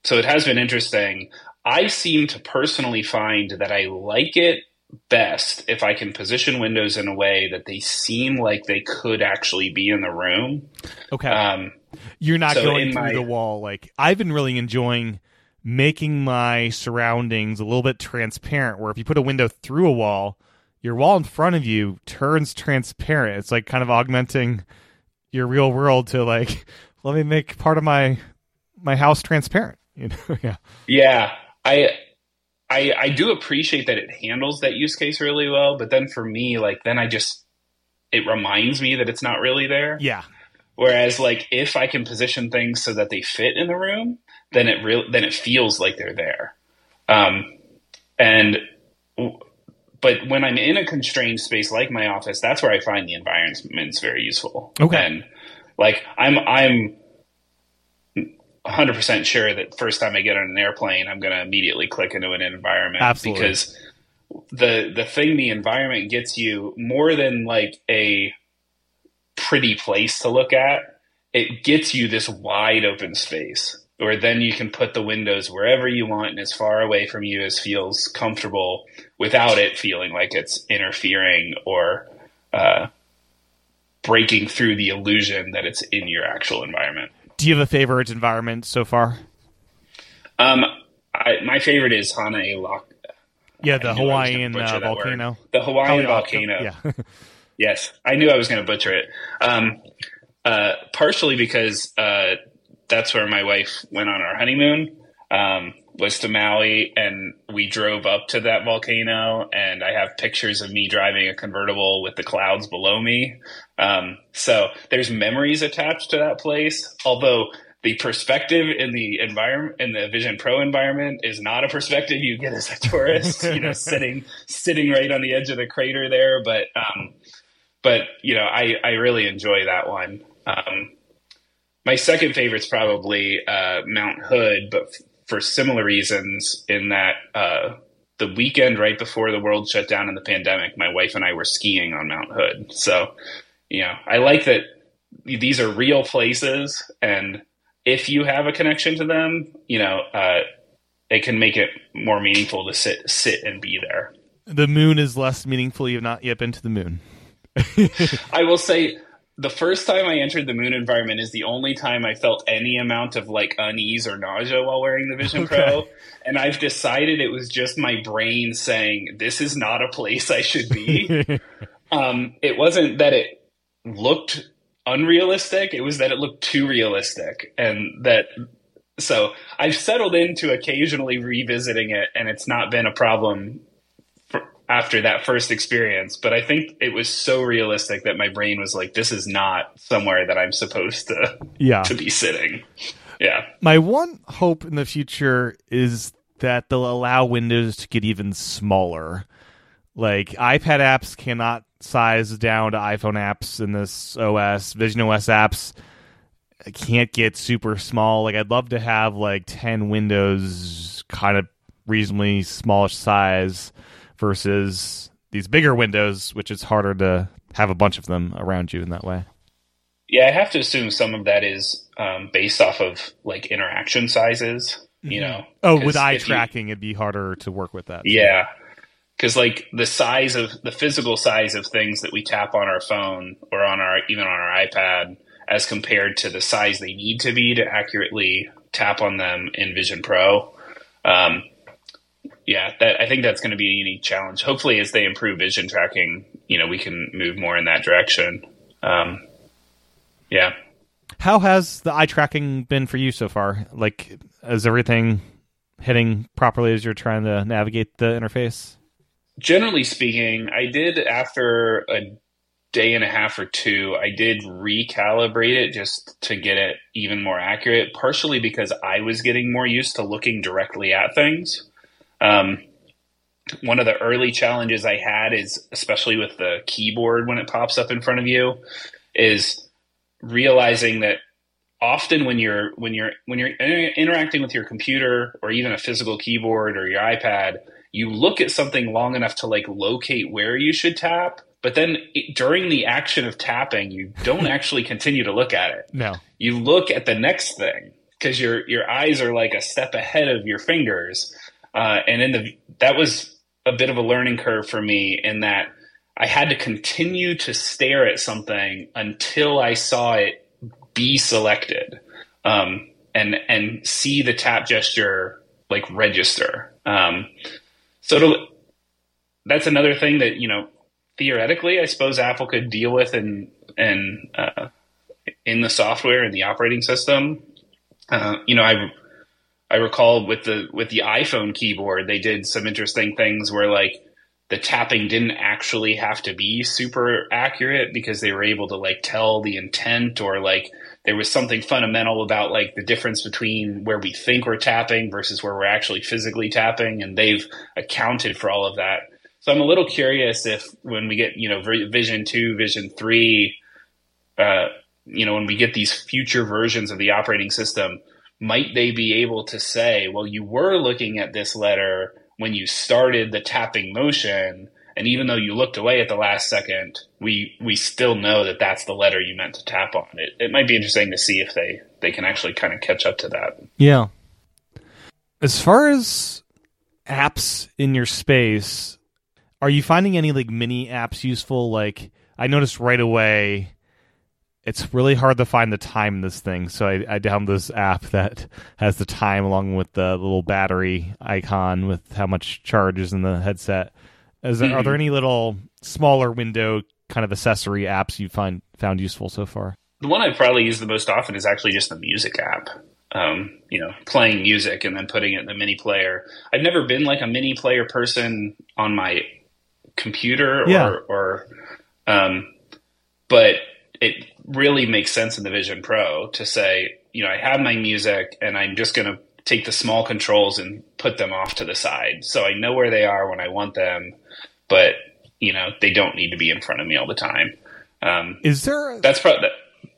Speaker 2: so it has been interesting. I seem to personally find that I like it best if I can position windows in a way that they seem like they could actually be in the room.
Speaker 1: Okay.
Speaker 2: Um,
Speaker 1: You're not so going through my, the wall. Like I've been really enjoying making my surroundings a little bit transparent. Where if you put a window through a wall, your wall in front of you turns transparent. It's like kind of augmenting your real world to like let me make part of my my house transparent. You know? yeah.
Speaker 2: Yeah. I I, I do appreciate that it handles that use case really well, but then for me, like then I just it reminds me that it's not really there.
Speaker 1: Yeah.
Speaker 2: Whereas like if I can position things so that they fit in the room, then it real then it feels like they're there. Um, and but when I'm in a constrained space like my office, that's where I find the environment's very useful.
Speaker 1: Okay.
Speaker 2: And like I'm I'm 100% sure that first time I get on an airplane, I'm going to immediately click into an environment.
Speaker 1: Absolutely.
Speaker 2: Because the the thing the environment gets you more than like a pretty place to look at, it gets you this wide open space where then you can put the windows wherever you want and as far away from you as feels comfortable without it feeling like it's interfering or uh, breaking through the illusion that it's in your actual environment.
Speaker 1: Do you have a favorite environment so far?
Speaker 2: Um, I, my favorite is Hana Lock.
Speaker 1: Yeah, the Hawaiian uh, volcano.
Speaker 2: The Hawaiian volcano.
Speaker 1: Yeah.
Speaker 2: yes, I knew I was going to butcher it. Um, uh, partially because uh, that's where my wife went on our honeymoon. Um, was to Maui, and we drove up to that volcano, and I have pictures of me driving a convertible with the clouds below me. Um, so there's memories attached to that place, although the perspective in the environment in the Vision Pro environment is not a perspective you get as a tourist. you know, sitting sitting right on the edge of the crater there, but um, but you know, I I really enjoy that one. Um, my second favorite is probably uh, Mount Hood, but for similar reasons. In that uh, the weekend right before the world shut down in the pandemic, my wife and I were skiing on Mount Hood. So you know, I like that these are real places, and if you have a connection to them, you know, uh, it can make it more meaningful to sit sit and be there.
Speaker 1: The moon is less meaningful. You've not yet been to the moon.
Speaker 2: I will say the first time I entered the moon environment is the only time I felt any amount of like unease or nausea while wearing the Vision okay. Pro. And I've decided it was just my brain saying, this is not a place I should be. um, it wasn't that it looked unrealistic, it was that it looked too realistic. And that, so I've settled into occasionally revisiting it, and it's not been a problem after that first experience, but I think it was so realistic that my brain was like, "This is not somewhere that I'm supposed to yeah. to be sitting." Yeah.
Speaker 1: My one hope in the future is that they'll allow Windows to get even smaller. Like iPad apps cannot size down to iPhone apps in this OS. Vision OS apps can't get super small. Like I'd love to have like 10 windows kind of reasonably smallish size versus these bigger windows, which is harder to have a bunch of them around you in that way.
Speaker 2: Yeah, I have to assume some of that is um, based off of like interaction sizes. You mm-hmm. know,
Speaker 1: oh, with eye tracking, you, it'd be harder to work with that.
Speaker 2: Yeah, because like the size of the physical size of things that we tap on our phone or on our even on our iPad, as compared to the size they need to be to accurately tap on them in Vision Pro. Um, yeah, that I think that's going to be a unique challenge. Hopefully, as they improve vision tracking, you know, we can move more in that direction. Um, yeah.
Speaker 1: How has the eye tracking been for you so far? Like, is everything hitting properly as you're trying to navigate the interface?
Speaker 2: Generally speaking, I did after a day and a half or two, I did recalibrate it just to get it even more accurate, partially because I was getting more used to looking directly at things. Um, one of the early challenges I had is, especially with the keyboard when it pops up in front of you, is realizing that often when you're when you're when you're interacting with your computer or even a physical keyboard or your iPad, you look at something long enough to like locate where you should tap, but then it, during the action of tapping, you don't actually continue to look at it.
Speaker 1: No,
Speaker 2: you look at the next thing because your your eyes are like a step ahead of your fingers uh, and in the that was a bit of a learning curve for me in that I had to continue to stare at something until I saw it be selected, um, and and see the tap gesture like register. Um, so that's another thing that you know theoretically I suppose Apple could deal with in in uh, in the software and the operating system. Uh, you know, I I recall with the with the iPhone keyboard, they did some interesting things where like the tapping didn't actually have to be super accurate because they were able to like tell the intent or like there was something fundamental about like the difference between where we think we're tapping versus where we're actually physically tapping and they've accounted for all of that. So I'm a little curious if when we get, you know, Vision 2, Vision 3, uh, you know, when we get these future versions of the operating system, might they be able to say, well, you were looking at this letter when you started the tapping motion, and even though you looked away at the last second, we we still know that that's the letter you meant to tap on. It it might be interesting to see if they they can actually kind of catch up to that.
Speaker 1: Yeah. As far as apps in your space, are you finding any like mini apps useful? Like I noticed right away it's really hard to find the time in this thing. So I, I downloaded this app that has the time along with the little battery icon with how much charge is in the headset. Is there, mm-hmm. Are there any little smaller window kind of accessory apps you find found useful so far?
Speaker 2: The one I probably use the most often is actually just the music app. Um, you know, playing music and then putting it in the mini player. I've never been like a mini player person on my computer or, yeah. or um, but it really makes sense in the Vision Pro to say, you know, I have my music and I'm just going to take the small controls and put them off to the side. So I know where they are when I want them, but you know, they don't need to be in front of me all the time. Um,
Speaker 1: is there
Speaker 2: that's probably that,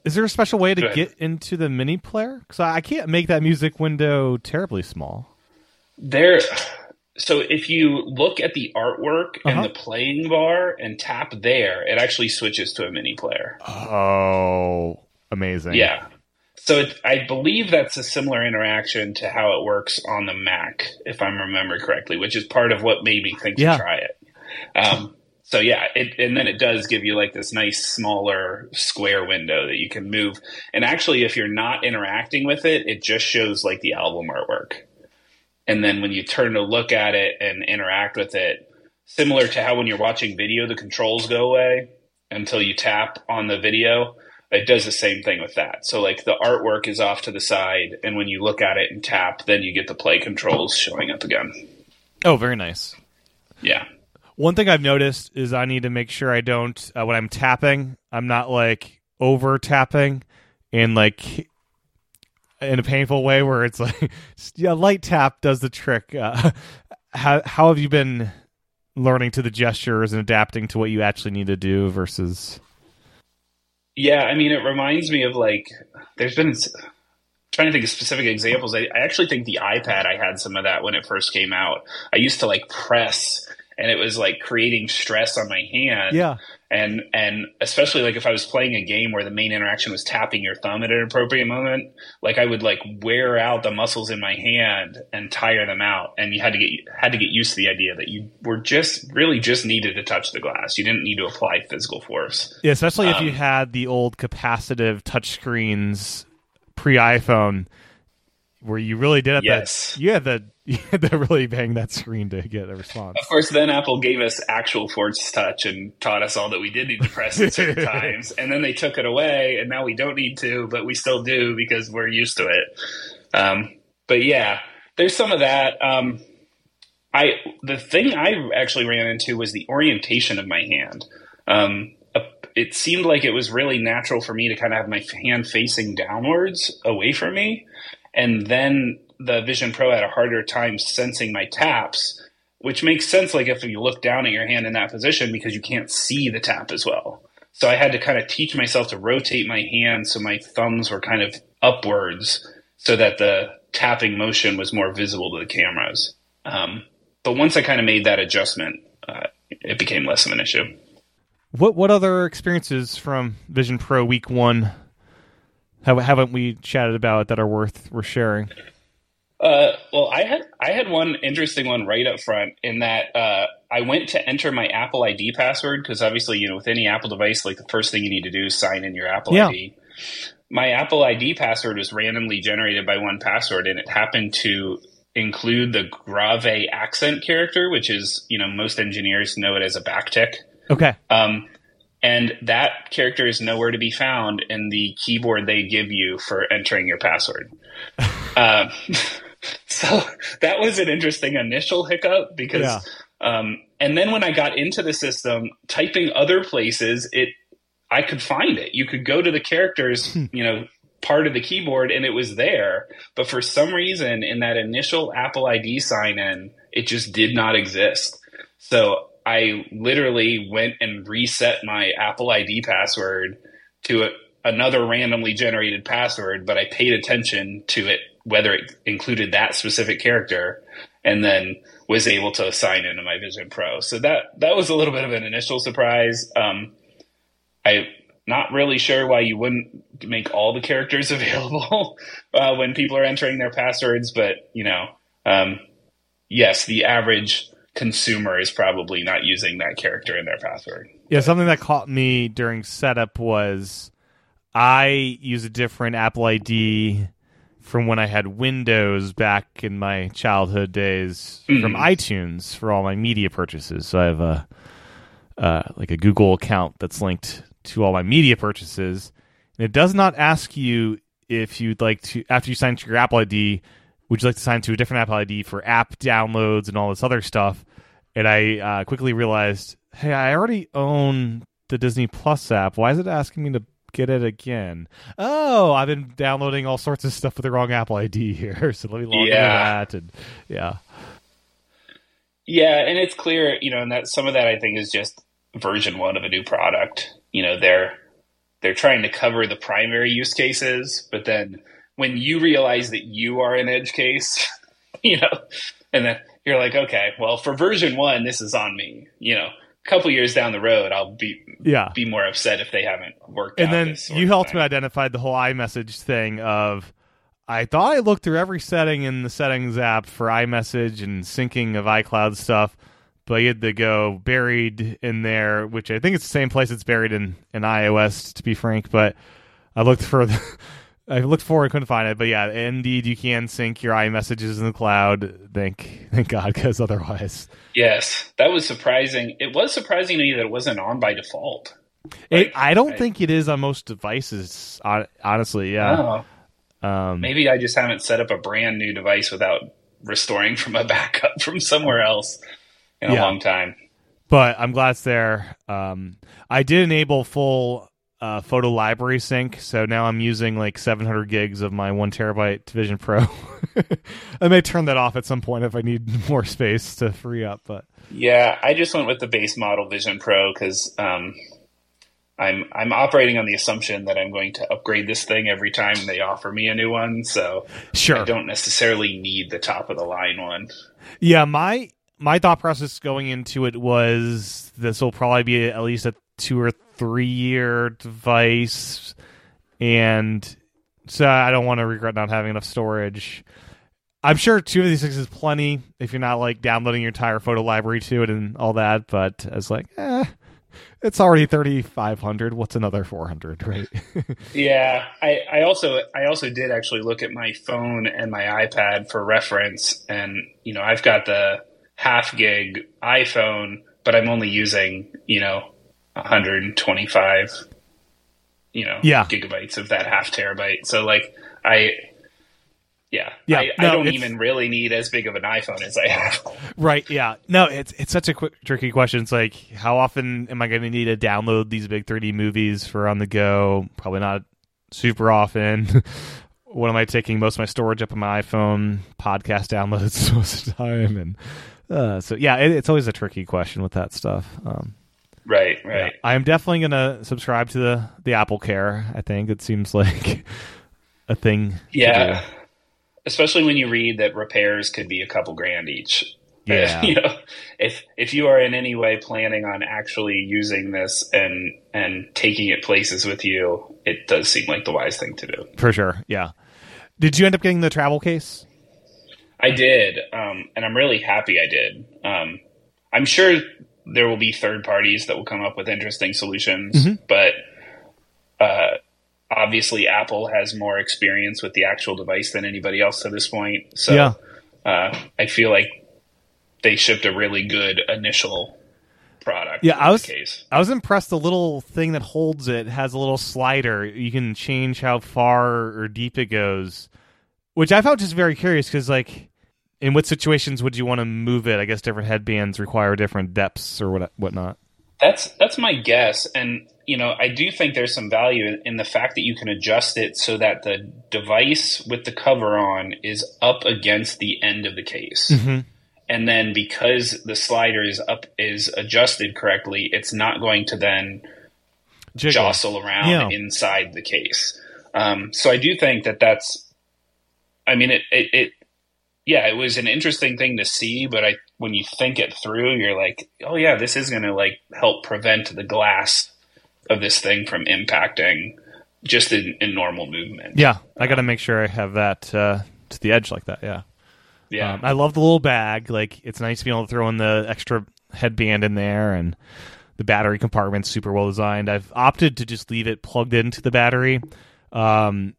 Speaker 1: is there a special way to get into the mini player? Because I can't make that music window terribly small.
Speaker 2: There, so if you look at the artwork uh-huh. and the playing bar and tap there, it actually switches to a mini player.
Speaker 1: Oh, amazing.
Speaker 2: Yeah. So it, I believe that's a similar interaction to how it works on the Mac, if I'm remembering correctly, which is part of what made me think
Speaker 1: Yeah.
Speaker 2: to try it. Um, so yeah, it, and then it does give you like this nice smaller square window that you can move. And actually, if you're not interacting with it, it just shows like the album artwork. And then when you turn to look at it and interact with it, similar to how when you're watching video, the controls go away until you tap on the video. It does the same thing with that. So like the artwork is off to the side, and when you look at it and tap, then you get the play controls showing up again.
Speaker 1: Oh, very nice.
Speaker 2: Yeah.
Speaker 1: One thing I've noticed is I need to make sure I don't uh, when I'm tapping, I'm not like over tapping and like in a painful way where it's like yeah, light tap does the trick. Uh, how how have you been learning to the gestures and adapting to what you actually need to do versus
Speaker 2: Yeah, I mean, it reminds me of like, there's been trying to think of specific examples. I, I actually think the iPad, I had some of that when it first came out. I used to like press, and it was like creating stress on my hand.
Speaker 1: yeah
Speaker 2: and and especially like if I was playing a game where the main interaction was tapping your thumb at an appropriate moment, like I would like wear out the muscles in my hand and tire them out, and you had to get had to get used to the idea that you were just really just needed to touch the glass. You didn't need to apply physical force.
Speaker 1: Yeah, especially if you
Speaker 2: Um,
Speaker 1: had the old capacitive touchscreens pre iPhone, where you really did have
Speaker 2: Yes.
Speaker 1: to, you had to, you had to really bang that screen to get a response.
Speaker 2: Of course, then Apple gave us actual force touch and taught us all that we did need to press at certain times, and then they took it away, and now we don't need to, but we still do because we're used to it. Um, but yeah, there's some of that. Um, I the thing I actually ran into was the orientation of my hand. Um, it seemed like it was really natural for me to kind of have my hand facing downwards away from me, and then the Vision Pro had a harder time sensing my taps, which makes sense. Like if you look down at your hand in that position because you can't see the tap as well. So I had to kind of teach myself to rotate my hand so my thumbs were kind of upwards so that the tapping motion was more visible to the cameras. Um, but once I kind of made that adjustment, uh, it became less of an issue.
Speaker 1: What what other experiences from Vision Pro Week One have, haven't we chatted about that are worth worth sharing?
Speaker 2: Uh, well, I had I had one interesting one right up front in that uh, I went to enter my Apple ID password because obviously you know with any Apple device, like the first thing you need to do is sign in your Apple
Speaker 1: Yeah.
Speaker 2: ID. My Apple ID password was randomly generated by one password, and it happened to include the grave accent character, which is you know most engineers know it as a backtick.
Speaker 1: Okay,
Speaker 2: Um, and that character is nowhere to be found in the keyboard they give you for entering your password. um, so that was an interesting initial hiccup because,
Speaker 1: Yeah.
Speaker 2: um, and then when I got into the system, typing other places, it I could find it. You could go to the characters, you know, part of the keyboard, and it was there. But for some reason, in that initial Apple ID sign in, it just did not exist. So I literally went and reset my Apple ID password to a, another randomly generated password, but I paid attention to it, whether it included that specific character, and then was able to sign into my Vision Pro. So that that was a little bit of an initial surprise. Um, I'm not really sure why you wouldn't make all the characters available uh, when people are entering their passwords, but you know, um, yes, the average consumer is probably not using that character in their password.
Speaker 1: yeah. Something that caught me during setup was I use a different Apple ID from when I had Windows back in my childhood days from
Speaker 2: Mhm.
Speaker 1: iTunes for all my media purchases. So I have a uh, like a Google account that's linked to all my media purchases, and it does not ask you if you'd like to after you sign to your Apple ID. Would you like to sign to a different Apple ID for app downloads and all this other stuff? And I uh, quickly realized, hey, I already own the Disney Plus app. Why is it asking me to get it again? Oh, I've been downloading all sorts of stuff with the wrong Apple ID here. So let me log into
Speaker 2: Yeah.
Speaker 1: that. And yeah,
Speaker 2: Yeah, and it's clear, you know, and that some of that I think is just version one of a new product. You know, they're they're trying to cover the primary use cases, but then when you realize that you are an edge case, you know, and then you're like, okay, well, for version one, this is on me, you know, couple years down the road, I'll be
Speaker 1: Yeah.
Speaker 2: be more upset if they haven't worked.
Speaker 1: and then you helped me identify the whole iMessage thing of I thought I looked through every setting in the settings app for iMessage and syncing of iCloud stuff, but you had to go buried in there, which I think it's the same place it's buried in, in iOS, to be frank. But I looked for the, I looked for it, couldn't find it. But yeah, indeed, you can sync your iMessages in the cloud. Thank thank God, because otherwise,
Speaker 2: Yes, that was surprising. It was surprising to me that it wasn't on by default.
Speaker 1: it,
Speaker 2: Like,
Speaker 1: I don't
Speaker 2: I-
Speaker 1: think it is on most devices. Honestly, yeah.
Speaker 2: Oh,
Speaker 1: Um,
Speaker 2: maybe I just haven't set up a brand new device without restoring from a backup from somewhere else in a
Speaker 1: Yeah.
Speaker 2: long time.
Speaker 1: but I'm glad it's there. Um, I did enable full uh, photo library sync, so now I'm using like 700 gigs of my one terabyte Vision Pro. I may turn that off at some point if I need more space to free up. But
Speaker 2: Yeah, I just went with the base model Vision Pro because um, I'm I'm operating on the assumption that I'm going to upgrade this thing every time they offer me a new one. So
Speaker 1: sure,
Speaker 2: I don't necessarily need the top of the line one.
Speaker 1: yeah, my my thought process going into it was this will probably be at least a two or three year device, and so I don't want to regret not having enough storage. I'm sure two of these six is plenty if you're not like downloading your entire photo library to it and all that. But as like, eh, it's already 3,500. What's another 400, right?
Speaker 2: Yeah, I, I also I also did actually look at my phone and my iPad for reference, and you know I've got the half gig iPhone, but I'm only using you know 125 you know
Speaker 1: Yeah.
Speaker 2: gigabytes of that half terabyte. So like I yeah
Speaker 1: Yeah,
Speaker 2: I,
Speaker 1: no,
Speaker 2: I don't even really need as big of an iPhone as I have.
Speaker 1: right. Yeah. No, it's it's such a quick, tricky question. It's like, how often am I going to need to download these big 3D movies for on the go? Probably not super often. what am I taking most of my storage up on my iPhone? Podcast downloads most of the time, and uh, so yeah, it, it's always a tricky question with that stuff. Um,
Speaker 2: right, right.
Speaker 1: I am definitely going to subscribe to the the Apple Care. I think it seems like a thing. to
Speaker 2: Yeah. Especially when you read that repairs could be a couple grand each.
Speaker 1: Yeah.
Speaker 2: you know, if if you are in any way planning on actually using this and and taking it places with you, it does seem like the wise thing to do.
Speaker 1: for sure. Yeah. Did you end up getting the travel case?
Speaker 2: I did, um, and I'm really happy I did. Um, I'm sure there will be third parties that will come up with interesting solutions,
Speaker 1: Mhm.
Speaker 2: but uh, obviously Apple has more experience with the actual device than anybody else to this point. So
Speaker 1: Yeah.
Speaker 2: uh, I feel like they shipped a really good initial product.
Speaker 1: Yeah, I was-
Speaker 2: case.
Speaker 1: I was impressed. The little thing that holds it has a little slider. You can change how far or deep it goes, which I found just very curious because, like, in what situations would you want to move it? I guess different headbands require different depths or what whatnot.
Speaker 2: That's that's my guess, and you know I do think there's some value in, in the fact that you can adjust it so that the device with the cover on is up against the end of the case,
Speaker 1: Mm-hmm.
Speaker 2: and then because the slider is up is adjusted correctly, it's not going to then jostle around
Speaker 1: Yeah.
Speaker 2: inside the case. Um, so I do think that that's. I mean, it, it, it. Yeah, it was an interesting thing to see, but I, when you think it through, you're like, oh yeah, this is going to like help prevent the glass of this thing from impacting just in, in normal movement.
Speaker 1: Yeah, I got to make sure I have that uh, to the edge like that. Yeah.
Speaker 2: yeah,
Speaker 1: Um, I love the little bag. Like it's nice to be able to throw in the extra headband in there, and the battery compartment's super well designed. I've opted to just leave it plugged into the battery. Um,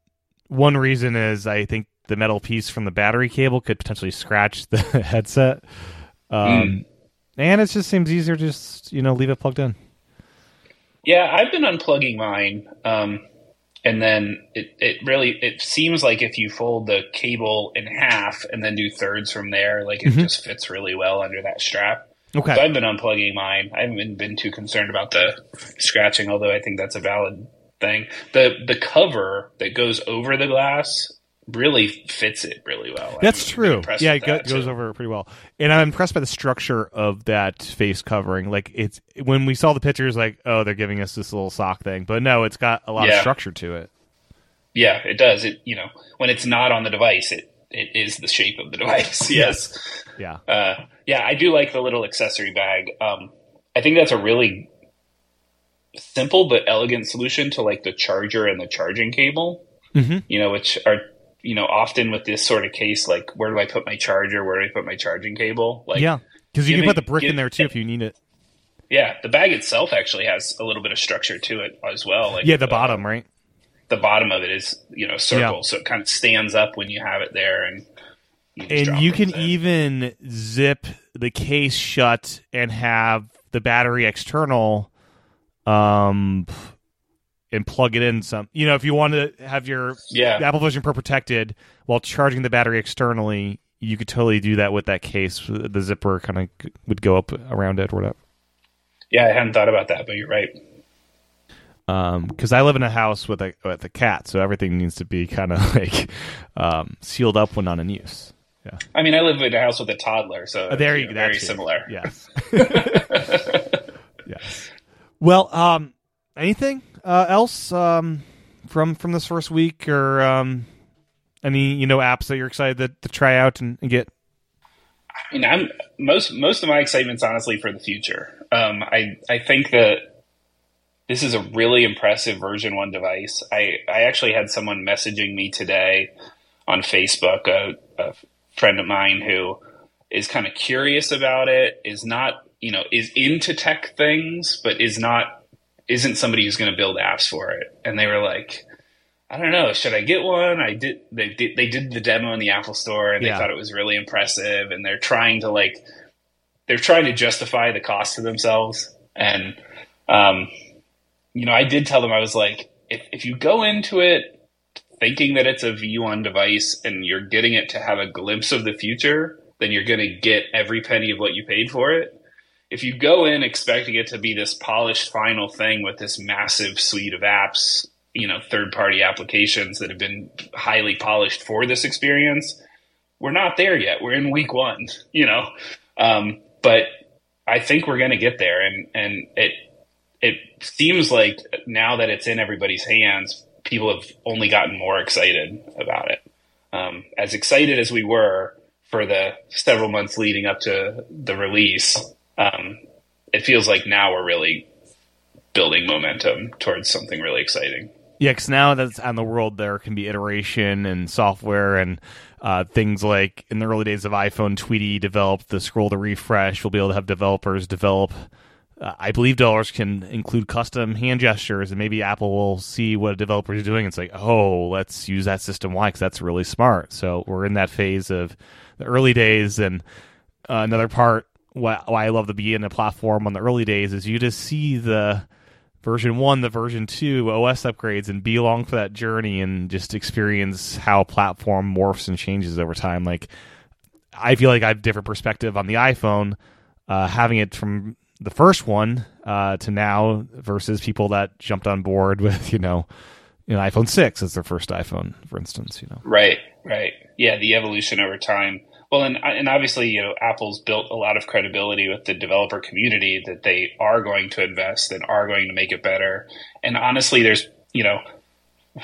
Speaker 1: one reason is I think the metal piece from the battery cable could potentially scratch the headset, um, and it just seems easier to just you know leave it plugged in.
Speaker 2: Yeah, I've been unplugging mine, um, and then it, it really it seems like if you fold the cable in half and then do thirds from there, like it
Speaker 1: Mhm.
Speaker 2: just fits really well under that strap.
Speaker 1: Okay.
Speaker 2: So I've been unplugging mine. I haven't been too concerned about the scratching, although I think that's a valid thing. the The cover that goes over the glass really fits it really well.
Speaker 1: That's
Speaker 2: I'm
Speaker 1: true. Yeah, it go- goes
Speaker 2: too.
Speaker 1: over pretty well. And I'm impressed by the structure of that face covering. Like it's when we saw the pictures, like oh, they're giving us this little sock thing, but no, it's got a lot of structure to it.
Speaker 2: Yeah, it does. It you know when it's not on the device, it it is the shape of the device. Yes.
Speaker 1: Yeah,
Speaker 2: Uh, yeah, I do like the little accessory bag. Um, I think that's a really simple but elegant solution to like the charger and the charging cable.
Speaker 1: Mhm.
Speaker 2: You know, which are you know often with this sort of case, like where do I put my charger? Where do I put my charging cable? Like,
Speaker 1: yeah, because you can
Speaker 2: me-
Speaker 1: put the brick in there too if you need it.
Speaker 2: yeah. The bag itself actually has a little bit of structure to it as well. Like
Speaker 1: Yeah, the
Speaker 2: uh,
Speaker 1: bottom, right?
Speaker 2: the bottom of it is you know circle,
Speaker 1: Yeah.
Speaker 2: so it kind of stands up when you have it there, and you
Speaker 1: And you can
Speaker 2: in.
Speaker 1: even zip the case shut and have the battery external, um, and plug it in some. You know, if you want to have your
Speaker 2: yeah
Speaker 1: Apple Vision Pro protected while charging the battery externally, you could totally do that with that case. The zipper kind of would go up around it or whatever.
Speaker 2: yeah. I hadn't thought about that, but you're right.
Speaker 1: because I live in a house with a with a cat, so everything needs to be kind of like um, sealed up when not in use. Yeah.
Speaker 2: I mean, I live in a house with a toddler, so
Speaker 1: Uh, there
Speaker 2: you
Speaker 1: you
Speaker 2: know, very
Speaker 1: it.
Speaker 2: similar.
Speaker 1: Yes. yes. Well, um, anything uh, else um, from from this first week, or um, any you know apps that you're excited to, to try out and, and get?
Speaker 2: I mean, I'm most most of my excitement's honestly for the future. Um, I I think that this is a really impressive version one device. I I actually had someone messaging me today on Facebook, a, a friend of mine who is kind of curious about it, is not you know is into tech things, but is not isn't somebody who's going to build apps for it. And they were like. I don't know. Should I get one? I did. They did. They did the demo in the Apple Store, and
Speaker 1: Yeah.
Speaker 2: they thought it was really impressive. And they're trying to like, they're trying to justify the cost to themselves. And, um, you know, I did tell them I was like, if if you go into it thinking that it's a V1 device and you're getting it to have a glimpse of the future, then you're going to get every penny of what you paid for it. If you go in expecting it to be this polished final thing with this massive suite of apps, you know, third party applications that have been highly polished for this experience, we're not there yet. We're in week one, you know. Um, but I think we're going to get there, and and it it seems like now that it's in everybody's hands, people have only gotten more excited about it. Um, as excited as we were for the several months leading up to the release, um, it feels like now we're really building momentum towards something really exciting.
Speaker 1: Yeah, because now that's on the world, there can be iteration and software and uh, things like in the early days of iPhone, Tweetie developed the scroll to refresh. We'll be able to have developers develop. Uh, I believe dollars can include custom hand gestures, and maybe Apple will see what a developer is doing. It's like, oh, let's use that system. Why? Because that's really smart. So we're in that phase of the early days, and uh, another part why, I love the beginning platform on the early days is you just see the version one, the version two OS upgrades, and be along for that journey and just experience how platform morphs and changes over time. Like, I feel like I have a different perspective on the iPhone, uh, having it from the first one uh, to now versus people that jumped on board with you know, an iPhone six as their first iPhone, for instance. You know,
Speaker 2: Right, right. Yeah, the evolution over time. Well, and and obviously, you know, Apple's built a lot of credibility with the developer community that they are going to invest and are going to make it better. And honestly, there's, you know,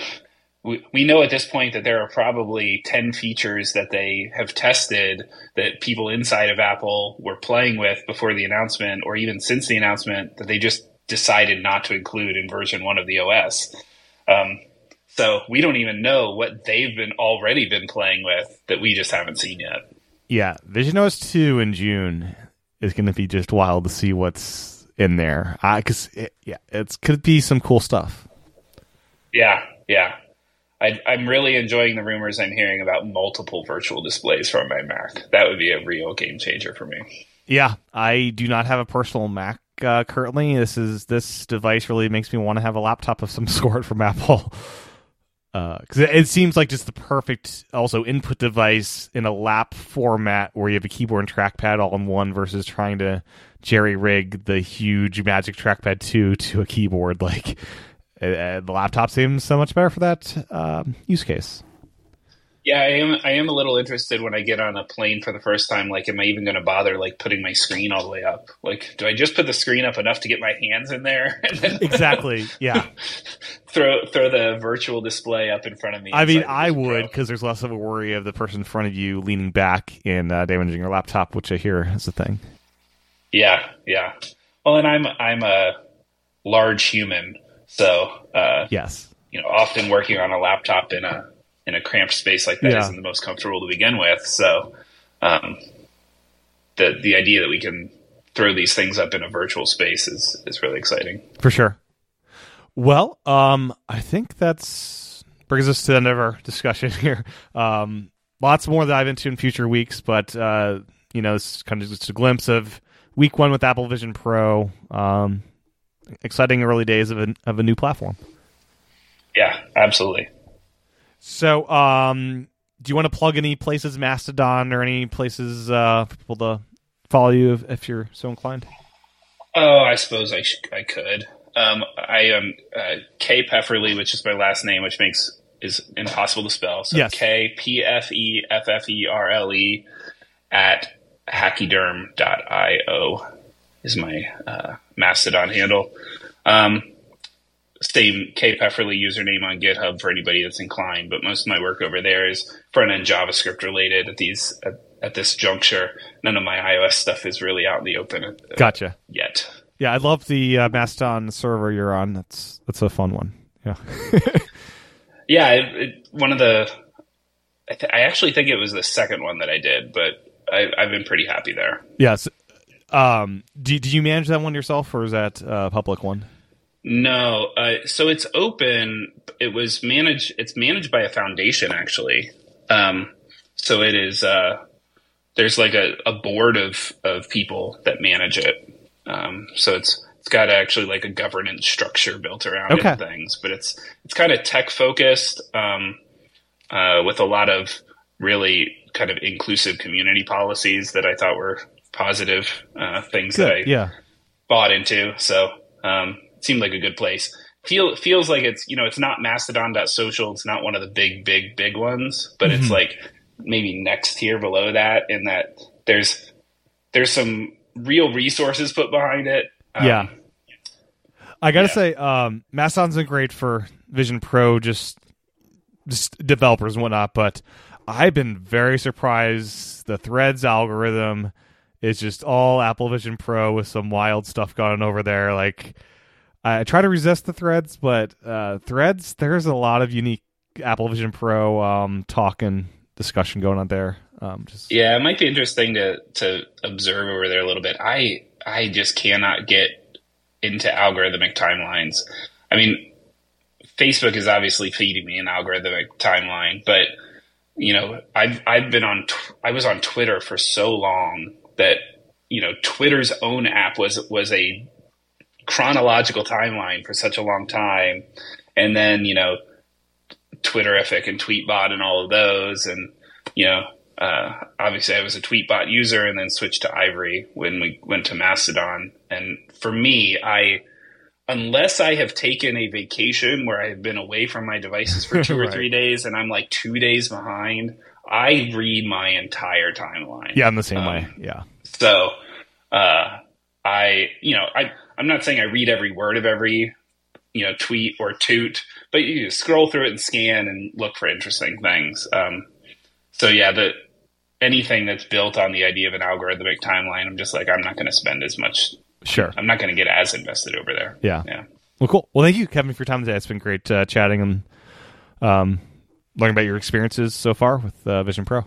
Speaker 2: we, we know at this point that there are probably 10 features that they have tested that people inside of Apple were playing with before the announcement or even since the announcement that they just decided not to include in version one of the OS. Um, so we don't even know what they've been already been playing with that we just haven't seen yet.
Speaker 1: Yeah, Vision OS two in June is going to be just wild to see what's in there because it, yeah, it could be some cool stuff.
Speaker 2: Yeah, yeah. I, I'm really enjoying the rumors I'm hearing about multiple virtual displays from my Mac. That would be a real game changer for me.
Speaker 1: Yeah, I do not have a personal Mac uh, currently. This is this device really makes me want to have a laptop of some sort from Apple. Because it, it seems like just the perfect also input device in a lap format where you have a keyboard and trackpad all in one versus trying to jerry rig the huge Magic Trackpad 2 to a keyboard. Like uh, the laptop seems so much better for that um, use case.
Speaker 2: Yeah, I am. I am a little interested when I get on a plane for the first time. Like, am I even going to bother like putting my screen all the way up? Like, do I just put the screen up enough to get my hands in there,
Speaker 1: Exactly. Yeah.
Speaker 2: throw throw the virtual display up in front of me?
Speaker 1: I mean, I would because there's less of a worry of the person in front of you leaning back and uh, damaging your laptop, which I hear is a thing.
Speaker 2: Yeah, yeah. Well, and I'm I'm a large human, so uh,
Speaker 1: yes,
Speaker 2: you know, often working on a laptop in a in a cramped space like that
Speaker 1: Yeah.
Speaker 2: not the most comfortable to begin with. So, um, the the idea that we can throw these things up in a virtual space is is really exciting.
Speaker 1: for sure. Well, um, I think that's brings us to the end of our discussion here. Um, lots more to dive into in future weeks, but uh, you know, it's kind of just a glimpse of week one with Apple Vision Pro. Um, exciting early days of a of a new platform.
Speaker 2: Yeah, absolutely.
Speaker 1: So, um, do you want to plug any places, Mastodon, or any places uh, for people to follow you if, if you're so inclined?
Speaker 2: Oh, I suppose I sh- I could. Um, I am uh, K Pfefferle, which is my last name, which makes is impossible to spell. So
Speaker 1: Yes.
Speaker 2: K P F E F F E R L E at hachyderm.io is my uh, Mastodon handle. Um, same K Pfefferle username on GitHub for anybody that's inclined, but most of my work over there is front end JavaScript related at these at, at this juncture. None of my iOS stuff is really out in the open uh,
Speaker 1: Gotcha.
Speaker 2: yet.
Speaker 1: Yeah, I love the uh, Mastodon server you're on. That's that's a fun one. Yeah.
Speaker 2: Yeah, it, it, one of the. I, th- I actually think it was the second one that I did, but I, I've been pretty happy there.
Speaker 1: yes. Um, do do you manage that one yourself, or is that a public one?
Speaker 2: No, uh, so it's open. It was managed. It's managed by a foundation, actually. Um, so it is. Uh, there's like a, a board of of people that manage it. Um, so it's it's got actually like a governance structure built around it
Speaker 1: Okay.
Speaker 2: and things, but it's it's kind of tech focused um, uh, with a lot of really kind of inclusive community policies that I thought were positive uh, things that I
Speaker 1: Yeah.
Speaker 2: bought into. So um, seemed like a good place. Feel feels like it's you know it's not Mastodon.social. It's not one of the big big big ones, but it's
Speaker 1: Mhm.
Speaker 2: like maybe next tier below that. In that there's there's some real resources put behind it. Um,
Speaker 1: Yeah. I gotta
Speaker 2: yeah.
Speaker 1: say, um, Mastodon's been great for Vision Pro, just just developers and whatnot. But I've been very surprised. The Threads algorithm is just all Apple Vision Pro with some wild stuff going over there. Like I try to resist the Threads, but uh, Threads there's a lot of unique Apple Vision Pro um, talk and discussion going on there. Um, just
Speaker 2: Yeah, it might be interesting to to observe over there a little bit. I I just cannot get into algorithmic timelines. I mean, Facebook is obviously feeding me an algorithmic timeline, but you know, I've I've been on tw- I was on Twitter for so long that you know Twitter's own app was was a chronological timeline for such a long time, and then you know Twitterrific and Tweetbot and all of those, and you know uh, obviously I was a Tweetbot user and then switched to Ivory when we went to Mastodon. And for me, I, unless I have taken a vacation where I have been away from my devices for two or three days and I'm like two days behind, I read my entire timeline.
Speaker 1: yeah, in the same
Speaker 2: Um,
Speaker 1: way. Yeah,
Speaker 2: So, uh, I, you know, I, I'm not saying I read every word of every, you know, tweet or toot, but you scroll through it and scan and look for interesting things. Um, so yeah, the anything that's built on the idea of an algorithmic timeline, I'm just like, I'm not going to spend as much.
Speaker 1: sure.
Speaker 2: I'm not going to get as invested over there.
Speaker 1: Yeah.
Speaker 2: Yeah.
Speaker 1: Well, cool. Well, thank you, Kevin, for your time today. It's been great uh, chatting and um, learning about your experiences so far with uh, Vision Pro.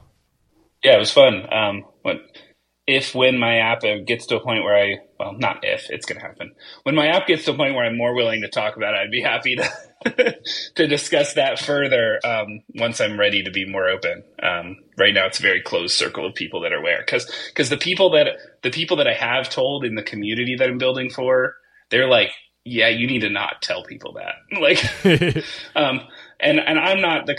Speaker 2: Yeah, it was fun. Um, what if when my app gets to a point where I well, not if it's going to happen. When my app gets to a point where I'm more willing to talk about it, I'd be happy to to discuss that further um, once I'm ready to be more open. Um, right now, it's a very closed circle of people that are aware because because the people that the people that I have told in the community that I'm building for, they're like, yeah, you need to not tell people that. Like, um, and and I'm not the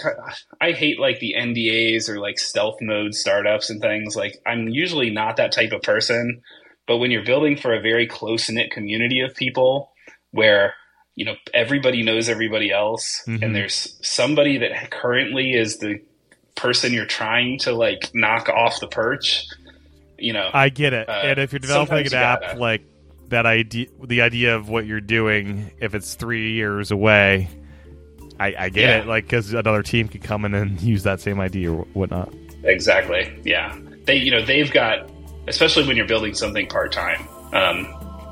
Speaker 2: I hate like the NDAs or like stealth mode startups and things. Like I'm usually not that type of person, but when you're building for a very close knit community of people where you know everybody knows everybody else
Speaker 1: Mhm.
Speaker 2: and there's somebody that currently is the person you're trying to like knock off the perch, you know.
Speaker 1: I get it.
Speaker 2: Uh,
Speaker 1: and if you're developing an
Speaker 2: you
Speaker 1: app,
Speaker 2: gotta-
Speaker 1: like that idea, the idea of what you're doing, if it's three years away, I, I get
Speaker 2: Yeah.
Speaker 1: it. Like, because another team could come in and use that same idea or whatnot.
Speaker 2: Exactly. Yeah. They, you know, they've got, especially when you're building something part time,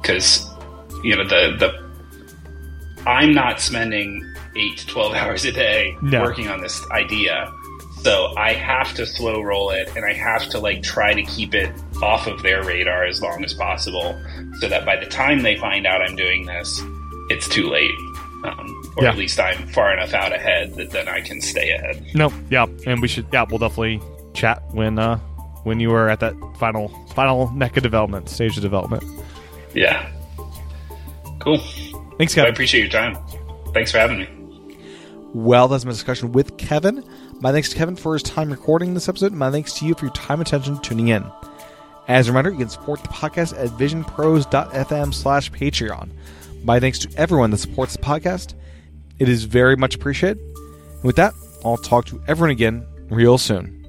Speaker 2: because um, you know the the I'm not spending eight to twelve hours a day
Speaker 3: No.
Speaker 2: working on this idea. So I have to slow roll it and I have to like try to keep it off of their radar as long as possible so that by the time they find out I'm doing this, it's too late. Um, or
Speaker 3: Yeah.
Speaker 2: at least I'm far enough out ahead that then I can stay ahead.
Speaker 3: No, yeah, and we should. Yeah, we'll definitely chat when uh when you are at that final final neck of development stage of development.
Speaker 2: Yeah. Cool.
Speaker 3: Thanks, Kevin.
Speaker 2: I appreciate your time. Thanks for having me.
Speaker 1: Well, that's my discussion with Kevin. My thanks to Kevin for his time recording this episode. My thanks to you for your time and attention tuning in. As a reminder, you can support the podcast at visionpros.fm slash Patreon. My thanks to everyone that supports the podcast. It is very much appreciated. And with that, I'll talk to everyone again real soon.